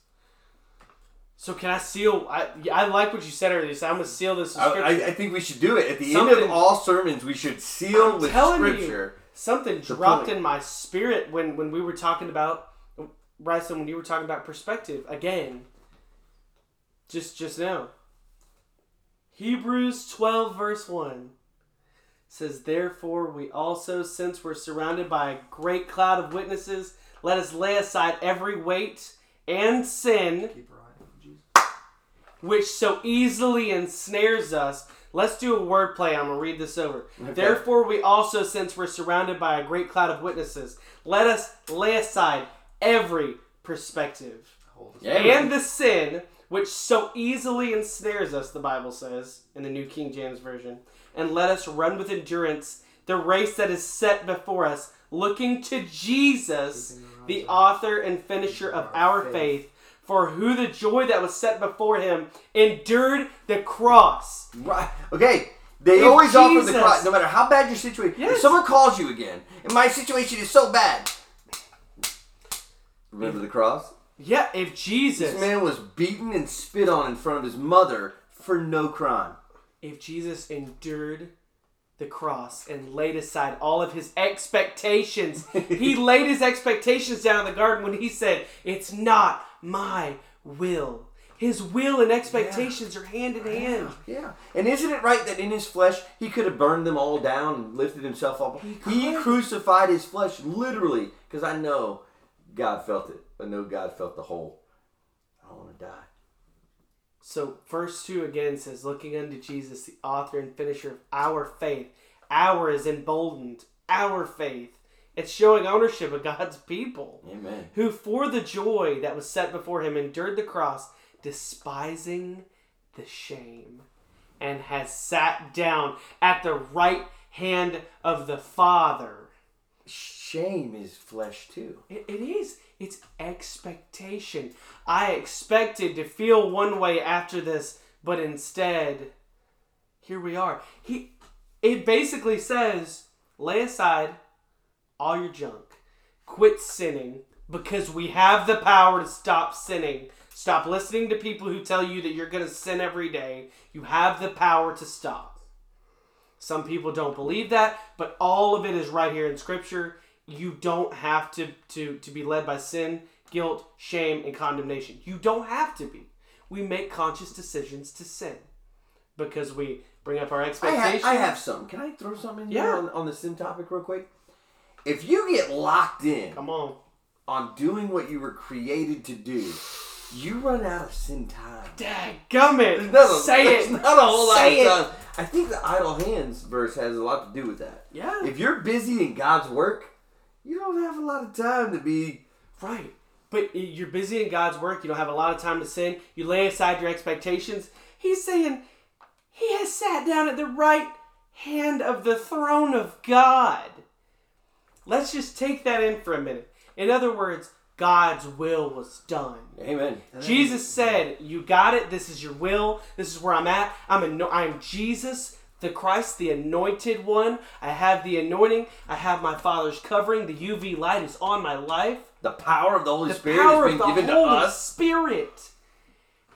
So can I seal? I I like what you said earlier. So I'm gonna seal this I, scripture. I, I think we should do it at the end of all sermons. We should seal I'm with telling you. scripture. Something dropped point. in my spirit when when we were talking about Bryson when you were talking about perspective again. Just just now. Hebrews 12 verse 1 says therefore we also since we're surrounded by a great cloud of witnesses let us lay aside every weight and sin Keep our eye on Jesus. which so easily ensnares us. Let's do a wordplay. I'm gonna read this over. Therefore, we also, since we're surrounded by a great cloud of witnesses, let us lay aside every perspective Yeah, and the sin which so easily ensnares us. The Bible says in the New King James Version, and let us run with endurance the race that is set before us, looking to Jesus, the author and finisher of our faith, for who the joy that was set before him endured the cross. Right. Okay. They If always offer the cross, no matter how bad your situation. If someone calls you again, and my situation is so bad, remember the cross. Yeah, if Jesus, This man was beaten and spit on in front of his mother for no crime. if Jesus endured the cross and laid aside all of his expectations, (laughs) he laid his expectations down in the garden when he said, "It's not my will." His will and expectations are hand in hand. Yeah. And isn't it right that in his flesh he could have burned them all down and lifted himself up? He, could. crucified his flesh literally because I know God felt it. I know God felt the whole. I don't want to die. So verse two again says, "Looking unto Jesus, the author and finisher of our faith." Our is emboldened. Our faith. It's showing ownership of God's people. Amen. who for the joy that was set before him endured the cross, despising the shame, and has sat down at the right hand of the Father. Shame is flesh too. It, it is. It's expectation. I expected to feel one way after this, but instead, here we are. He, it basically says, lay aside all your junk, quit sinning, because we have the power to stop sinning. Stop listening to people who tell you that you're going to sin every day. You have the power to stop. Some people don't believe that, but all of it is right here in Scripture. You don't have to, to, to be led by sin, guilt, shame, and condemnation. You don't have to be. We make conscious decisions to sin because we bring up our I expectations. have, I have some. Can I throw something in here Yeah. on, on the sin topic real quick? If you get locked in Come on. on doing what you were created to do, you run out of sin time. Not a, Say it. not a whole Say lot it. of time. I think the idle hands verse has a lot to do with that. Yeah. If you're busy in God's work, you don't have a lot of time to be. Right. But you're busy in God's work. You don't have a lot of time to sin. You lay aside your expectations. He's saying he has sat down at the right hand of the throne of God. Let's just take that in for a minute. In other words, God's will was done. Amen. Jesus said, "You got it. This is your will. This is where I'm at. I'm ano- I'm Jesus, the Christ, the anointed one. I have the anointing. I have my Father's covering. The UV light is on my life. The power of the Holy The Spirit power of the given to Holy us. Spirit.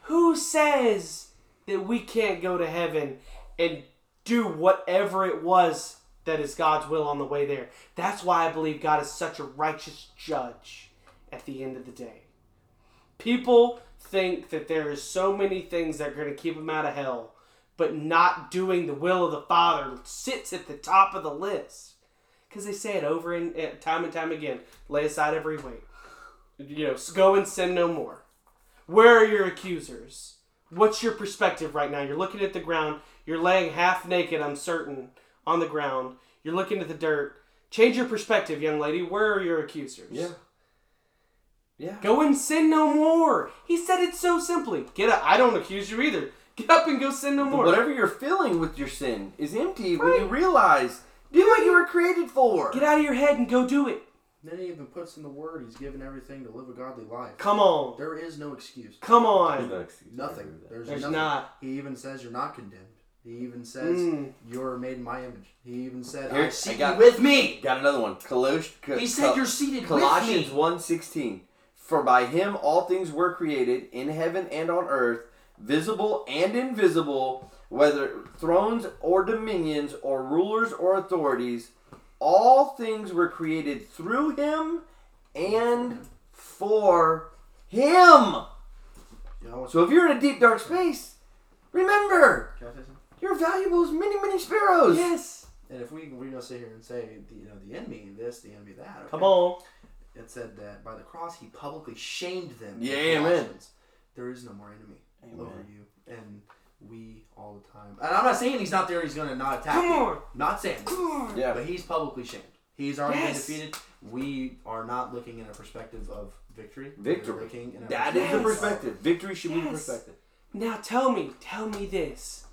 Who says that we can't go to heaven and do whatever it was that is God's will on the way there? That's why I believe God is such a righteous judge at the end of the day. People think that there is so many things that are going to keep them out of hell, but not doing the will of the Father sits at the top of the list. Because they say it over and and time and time again. Lay aside every weight. You know, go and sin no more. Where are your accusers? What's your perspective right now? You're looking at the ground. You're laying half naked, I'm certain, on the ground. You're looking at the dirt. Change your perspective, young lady. Where are your accusers? Yeah. Yeah. Go and sin no more. He said it so simply. Get up. I don't accuse you either. (laughs) Get up and go sin no more. whatever you're feeling with your sin is empty when you realize do what you were created for. Get out of your head and go do it. Then he even puts in the word. He's given everything to live a godly life. Come on. There is no excuse. Come There's on. no excuse. Nothing. agree with that. There's, There's nothing. not. He even says you're not condemned. He even says Mm. you're made in my image. He even said, Here, "I see I got- you with me." Got another one. Colosh, He said you're seated Colossians with me. 1.16 For by him all things were created in heaven and on earth, visible and invisible, whether thrones or dominions or rulers or authorities, all things were created through him and for him. So if you're in a deep dark space, remember can I you're valuable as many many sparrows. Yes. And if we we're gonna sit here and say the, you know the enemy this, the enemy that. okay? Come on. It said that by the cross he publicly shamed them. Yeah, amen. There is no more enemy Amen. over you, and we all the time. And I'm not saying he's not there. He's gonna not attack Come you. on. Not saying. that. Yeah. But he's publicly shamed. He's already Yes. been defeated. We are not looking in a perspective of victory. Victory. We're looking in a That is the perspective. Victory should be the perspective. Now tell me, tell me this.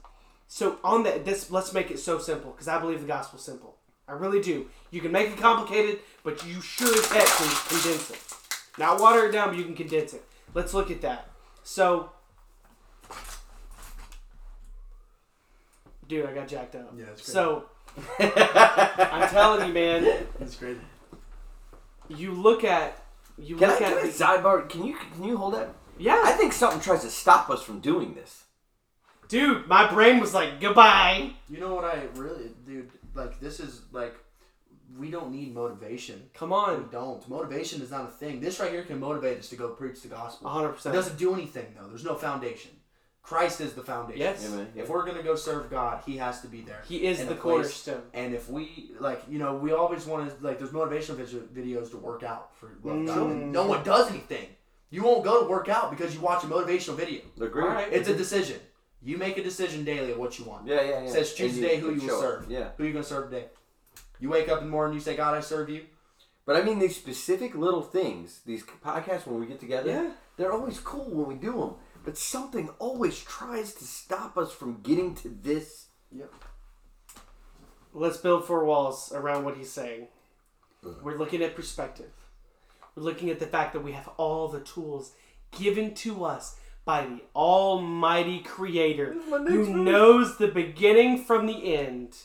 So on that, this let's make it so simple because I believe the gospel's simple. I really do. You can make it complicated, but you sure as heck can condense it. Not water it down, but you can condense it. Let's look at that. So, dude, I got jacked up. Yeah, that's great. So, (laughs) I'm telling you, man. That's great. You look at you Can look I at the, sidebar? Can you can you hold that? yeah, I think something tries to stop us from doing this. dude. My brain was like, goodbye. You know what I really, dude? Like this is like, we don't need motivation. Come on. We on, don't. Motivation is not a thing. This right here can motivate us to go preach the gospel. 100. It percent doesn't do anything though. There's no foundation. Christ is the foundation. Yes, Amen. If we're gonna go serve God, He has to be there. he is the a cornerstone. And if we like, you know, we always want to like. There's motivational videos to work out for love God. Mm. No one does anything. You won't go to work out because you watch a motivational video. Agree. All right. It's a decision. You make a decision daily of what you want. Yeah, yeah, yeah. It says choose today who you will serve. Yeah. Who you gonna serve today? You wake up in the morning, you say, God, I serve you. But I mean, these specific little things, these podcasts when we get together, Yeah. they're always cool when we do them. But something always tries to stop us from getting to this. Yep. Let's build four walls around what he's saying. We're looking at perspective. We're looking at the fact that we have all the tools given to us by the Almighty Creator who knows the beginning from the end.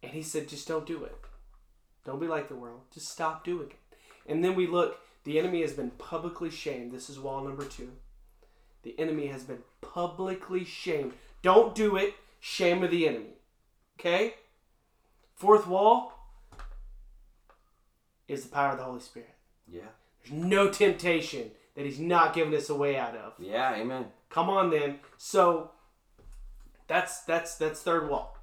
And he said, just don't do it. Don't be like the world. Just stop doing it. And then we look, the enemy has been publicly shamed. This is wall number two. The enemy has been publicly shamed. Don't do it. Shame of the enemy. Okay? Fourth wall is the power of the Holy Spirit. Yeah. There's no temptation that He's not giving us a way out of. Yeah, amen. Come on then. So that's that's that's third wall.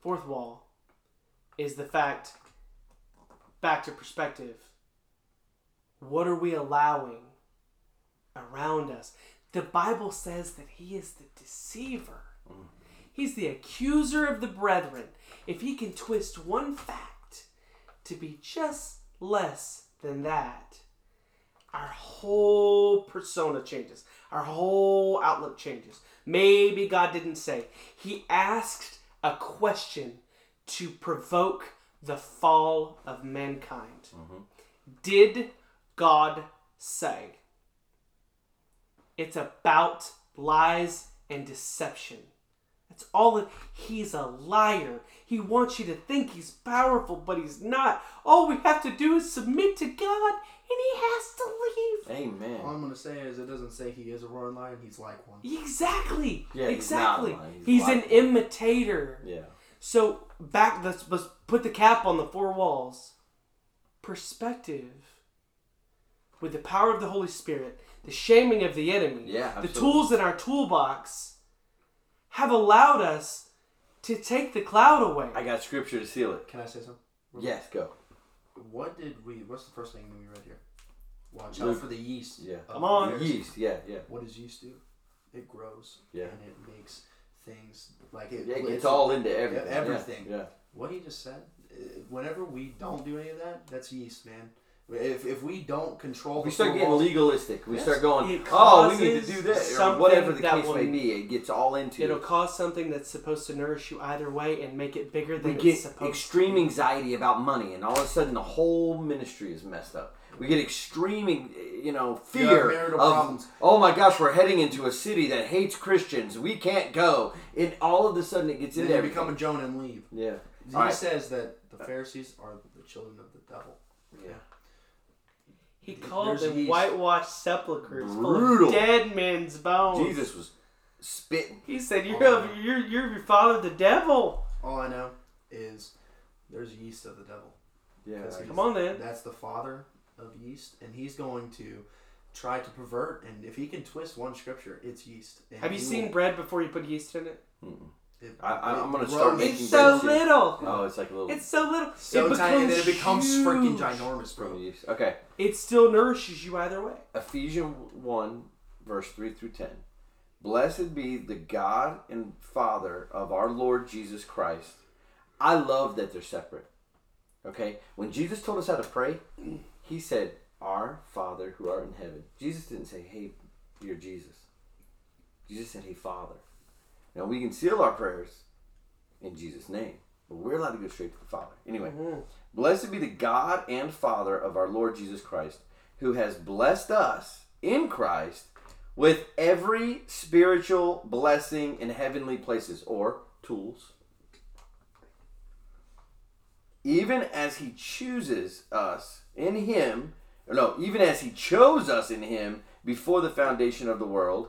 Fourth wall is the fact back to perspective. What are we allowing around us? The Bible says that he is the deceiver. He's the accuser of the brethren. If he can twist one fact to be just less than that, our whole persona changes. Our whole outlook changes. Maybe God didn't say. He asked a question to provoke the fall of mankind. Mm-hmm. Did God say? It's about lies and deception. That's all it. He's a liar. He wants you to think he's powerful, but he's not. All we have to do is submit to God, and he has to leave. Amen. All I'm gonna say is it doesn't say he is a roaring lion. He's like one. Exactly. Yeah, Exactly. he's not a exactly. lion, he's He's, like an one. imitator. Yeah. So back. Let's, let's put the cap on the four walls. Perspective. With the power of the Holy Spirit, the shaming of the enemy, Yeah, the tools in our toolbox, have allowed us to take the cloud away. I got scripture to seal it. Can I say something? Yes, go. What did we? What's the first thing we read here? Watch Luke. out for the yeast. Yeah. of Come on. the Yeast, yeah, yeah. What does yeast do? It grows. Yeah. And it makes things like it. Yeah, it it's- gets all into everything. Yeah, everything. Yeah. What he just said. uh, Whenever we don't do any of that, that's yeast, man. If, if we don't control, We the start getting legalistic. We Yes. start going, oh, we need to do this, or whatever the case will- may be. It gets all into It'll it. cause something that's supposed to nourish you either way and make it bigger We than get it's supposed extreme to. anxiety about money, and all of a sudden the whole ministry is messed up. We get extreme, eh, you know, fear marital of, problems. oh my gosh, we're heading into a city that hates Christians. We can't go. And all of a sudden it gets Then into you become a Jonah and leave. yeah. He All right. says that the Pharisees are the children of the devil. Yeah. He called There's them yeast. whitewashed sepulchres full Brutal. of dead men's bones. Jesus was spitting. He said, "You're Oh. of, you're you're your father, the devil." All I know is there's yeast of the devil. Yeah. That's- Come on, then. That's the father of yeast, and he's going to try to pervert. And if he can twist one scripture, it's yeast. And Have you he seen will- bread before you put yeast in it? It- I- I- I'm gonna start making It's so bread too. little. Oh, it's like a little It's so little. so it tiny, and then it becomes becomes freaking ginormous, bro. Okay. It still nourishes you either way. Ephesians 1, verse 3 through 10. Blessed be the God and Father of our Lord Jesus Christ. I love that they're separate. Okay? When Jesus told us how to pray, he said, Our Father who art in heaven. Jesus didn't say, Hey, you're Jesus. Jesus said, Hey, Father. Now we can seal our prayers in Jesus' name, but we're allowed to go straight to the Father. Anyway, mm-hmm. blessed be the God and Father of our Lord Jesus Christ, who has blessed us in Christ with every spiritual blessing in heavenly places or tools. Even as he chooses us in him, or no, even as he chose us in him before the foundation of the world,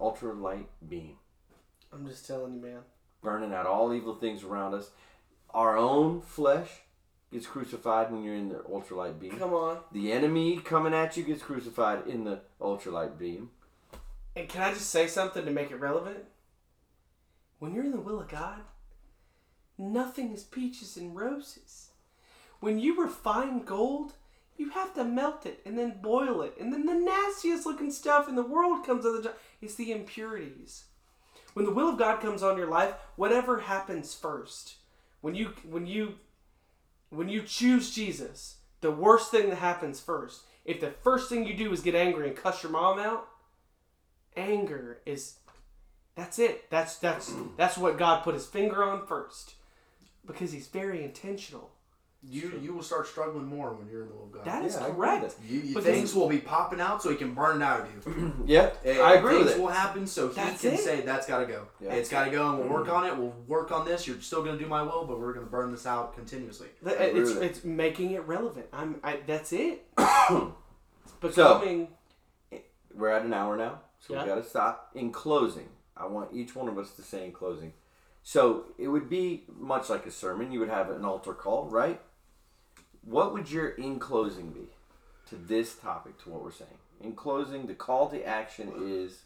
Ultralight beam I'm just telling you, man. burning out all evil things around us. Our own flesh gets crucified when you're in the ultralight beam. Come on. The enemy coming at you gets crucified in the ultralight beam. And can I just say something to make it relevant? When you're in the will of God, nothing is peaches and roses. When you refine gold, you have to melt it and then boil it. And then the nastiest looking stuff in the world comes out of the It's the impurities. When the will of God comes on your life, whatever happens first. When you when you when you choose Jesus, the worst thing that happens first. If the first thing you do is get angry and cuss your mom out, anger is that's it. That's that's that's what God put his finger on first. Because he's very intentional. You you will start struggling more when you're in the will of God. That is Yeah, I agree correct. with you, you- But things then- will be popping out so he can burn it out of you. (clears throat) Yeah, And I agree with things it. will happen so he That's can it. say that's got to go. Yeah. It's got to go, and we'll work mm-hmm. on it. We'll work on this. You're still going to do my will, but we're going to burn this out continuously. Th- agree It's with it. it's making it relevant. I'm I, that's it. (coughs) it's becoming We're at an hour now, so Yeah. we got to stop. In closing, I want each one of us to say in closing. So it would be much like a sermon. You would have an altar call, right? What would your in closing be to this topic, to what we're saying? In closing, the call to action is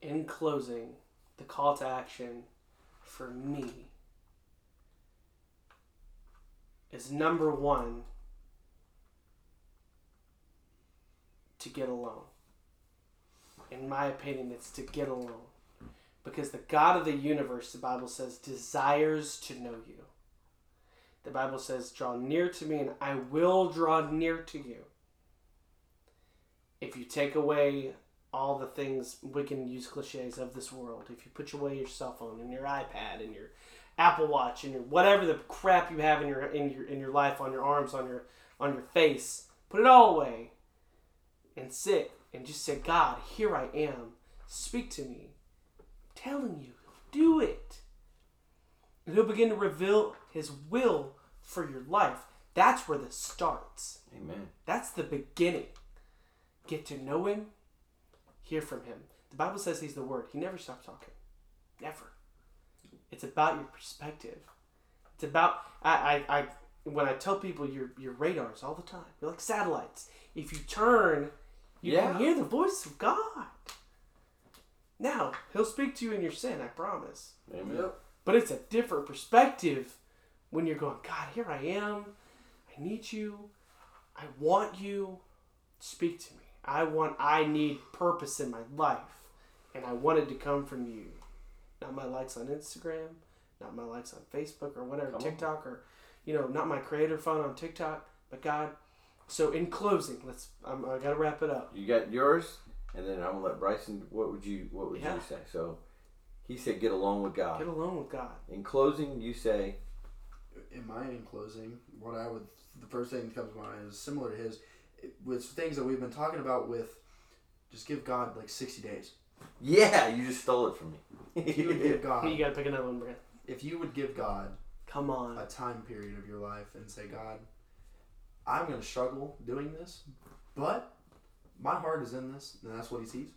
in closing, the call to action for me is number one to get alone. In my opinion, it's to get alone. Because the God of the universe, the Bible says, desires to know you. The Bible says, draw near to me and I will draw near to you. If you take away all the things we can use cliches of this world. If you put away your cell phone and your iPad and your Apple Watch and your whatever the crap you have in your in your in your life on your arms on your on your face, put it all away and sit and just say, God, here I am. Speak to me. Telling you, do it. And he'll begin to reveal his will for your life. That's where this starts. Amen. That's the beginning. Get to know him, hear from him. The Bible says he's the word. He never stops talking. Never. It's about your perspective. It's about I, I, I when I tell people your your radars all the time. You're like satellites. If you turn, you Yeah. can hear the voice of God. Now, he'll speak to you in your sin, I promise. Amen. But it's a different perspective when you're going, God, here I am. I need you. I want you. Speak to me. I want, I need purpose in my life. And I wanted to come from you. Not my likes on Instagram, not my likes on Facebook or whatever, Come on. TikTok or, you know, not my creator fund on TikTok, but God. So in closing, let's, I'm, I gotta wrap it up. You got yours, and then I'm gonna let Bryson. What would you What would Yeah. you say? So, he said, "Get along with God." Get along with God. In closing, you say, in my in closing, what I would the first thing that comes to mind is similar to his, it, with things that we've been talking about. With just give God like sixty days. "Yeah, you just stole it from me." If you would give (laughs) You gotta pick another one, Brent. if you would give God Come on. a time period of your life and say, God, I'm going to struggle doing this, but my heart is in this, and that's what He sees.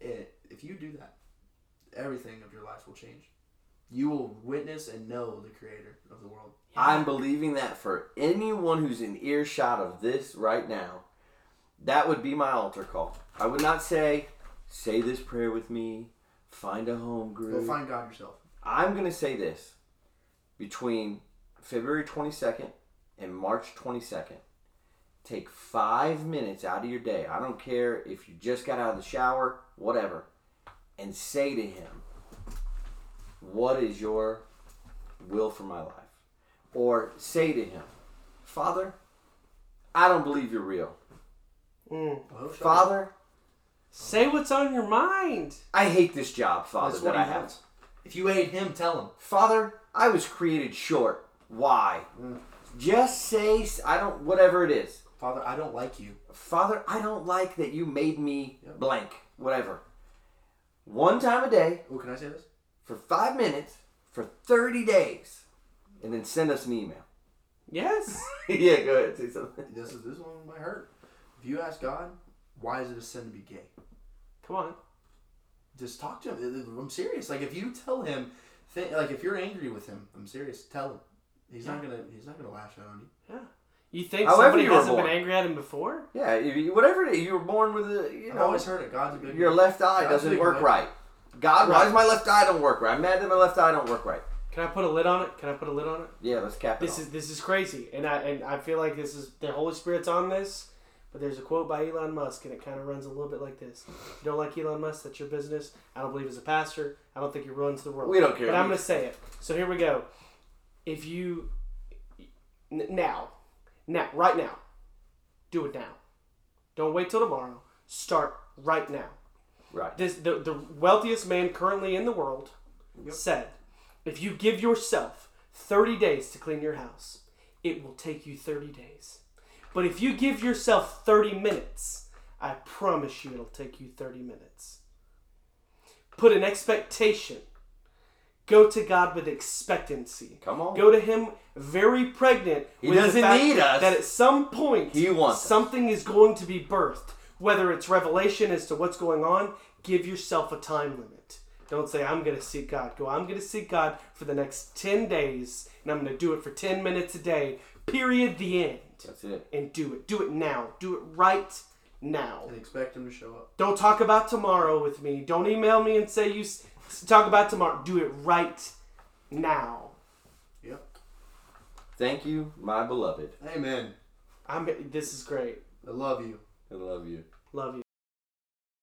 It, if you do that, everything of your life will change. You will witness and know the Creator of the world. I'm believing that for anyone who's in earshot of this right now, That would be my altar call. I would not say, say this prayer with me, find a home Go group. find God yourself. I'm going to say this between February 22nd and March 22nd. Take five minutes out of your day. I don't care if you just got out of the shower, whatever, and say to him, What is your will for my life? Or say to him, Father, I don't believe you're real. Mm. Shut up. Father, Say what's on your mind. I hate this job, Father, That's that I have. wants. If you hate him, tell him. Father, I was created short. Why? Just say I don't. Whatever it is. Father, I don't like you. Father, I don't like that you made me Yep. blank. Whatever. One time a day Oh, can I say this? for five minutes for thirty days, and then send us an email. Yes. (laughs) yeah, go ahead. Say something. This is this one might hurt. If you ask God, why is it a sin to be gay? Come on. Just talk to him. I'm serious. Like if you tell him, th- like if you're angry with him, I'm serious. Tell him. He's not gonna. He's not gonna lash out on you. Yeah. You think However somebody you were hasn't been angry at him before? Yeah, if you, whatever it is, you were born with a. You I've know, always heard it. God's a good. your left eye God's doesn't big work boy. right. God, why does my left eye don't work right? I'm mad that my left eye don't work right. Can I put a lid on it? Can I put a lid on it? Yeah, let's cap it. This off. is this is crazy, and I and I feel like this is the Holy Spirit's on this. But there's a quote by Elon Musk, and it kind of runs a little bit like this: "You don't like Elon Musk? That's your business. I don't believe he's a pastor. I don't think he runs the world. We don't care. But I'm going to say it. So here we go. If you n- now, now, right now, do it now. Don't wait till tomorrow. Start right now. right. This the the wealthiest man currently in the world said, if you give yourself 30 days to clean your house, it will take you 30 days. But if you give yourself 30 minutes, I promise you it'll take you 30 minutes. Put an expectation. Go to God with expectancy. Come on. Go to Him very pregnant. He with the doesn't fact need us. That at some point, He wants us. something is going to be birthed. Whether it's revelation as to what's going on, give yourself a time limit. Don't say, I'm going to seek God. Go, I'm going to seek God for the next 10 days, and I'm going to do it for 10 minutes a day. Period. The end. That's it. And do it. Do it now. Do it right now. And expect him to show up. Don't talk about tomorrow with me. Don't email me and say you s- talk about tomorrow. Do it right now. Yep. Thank you, my beloved. Amen. I'm. This is great. I love you. I love you. Love you.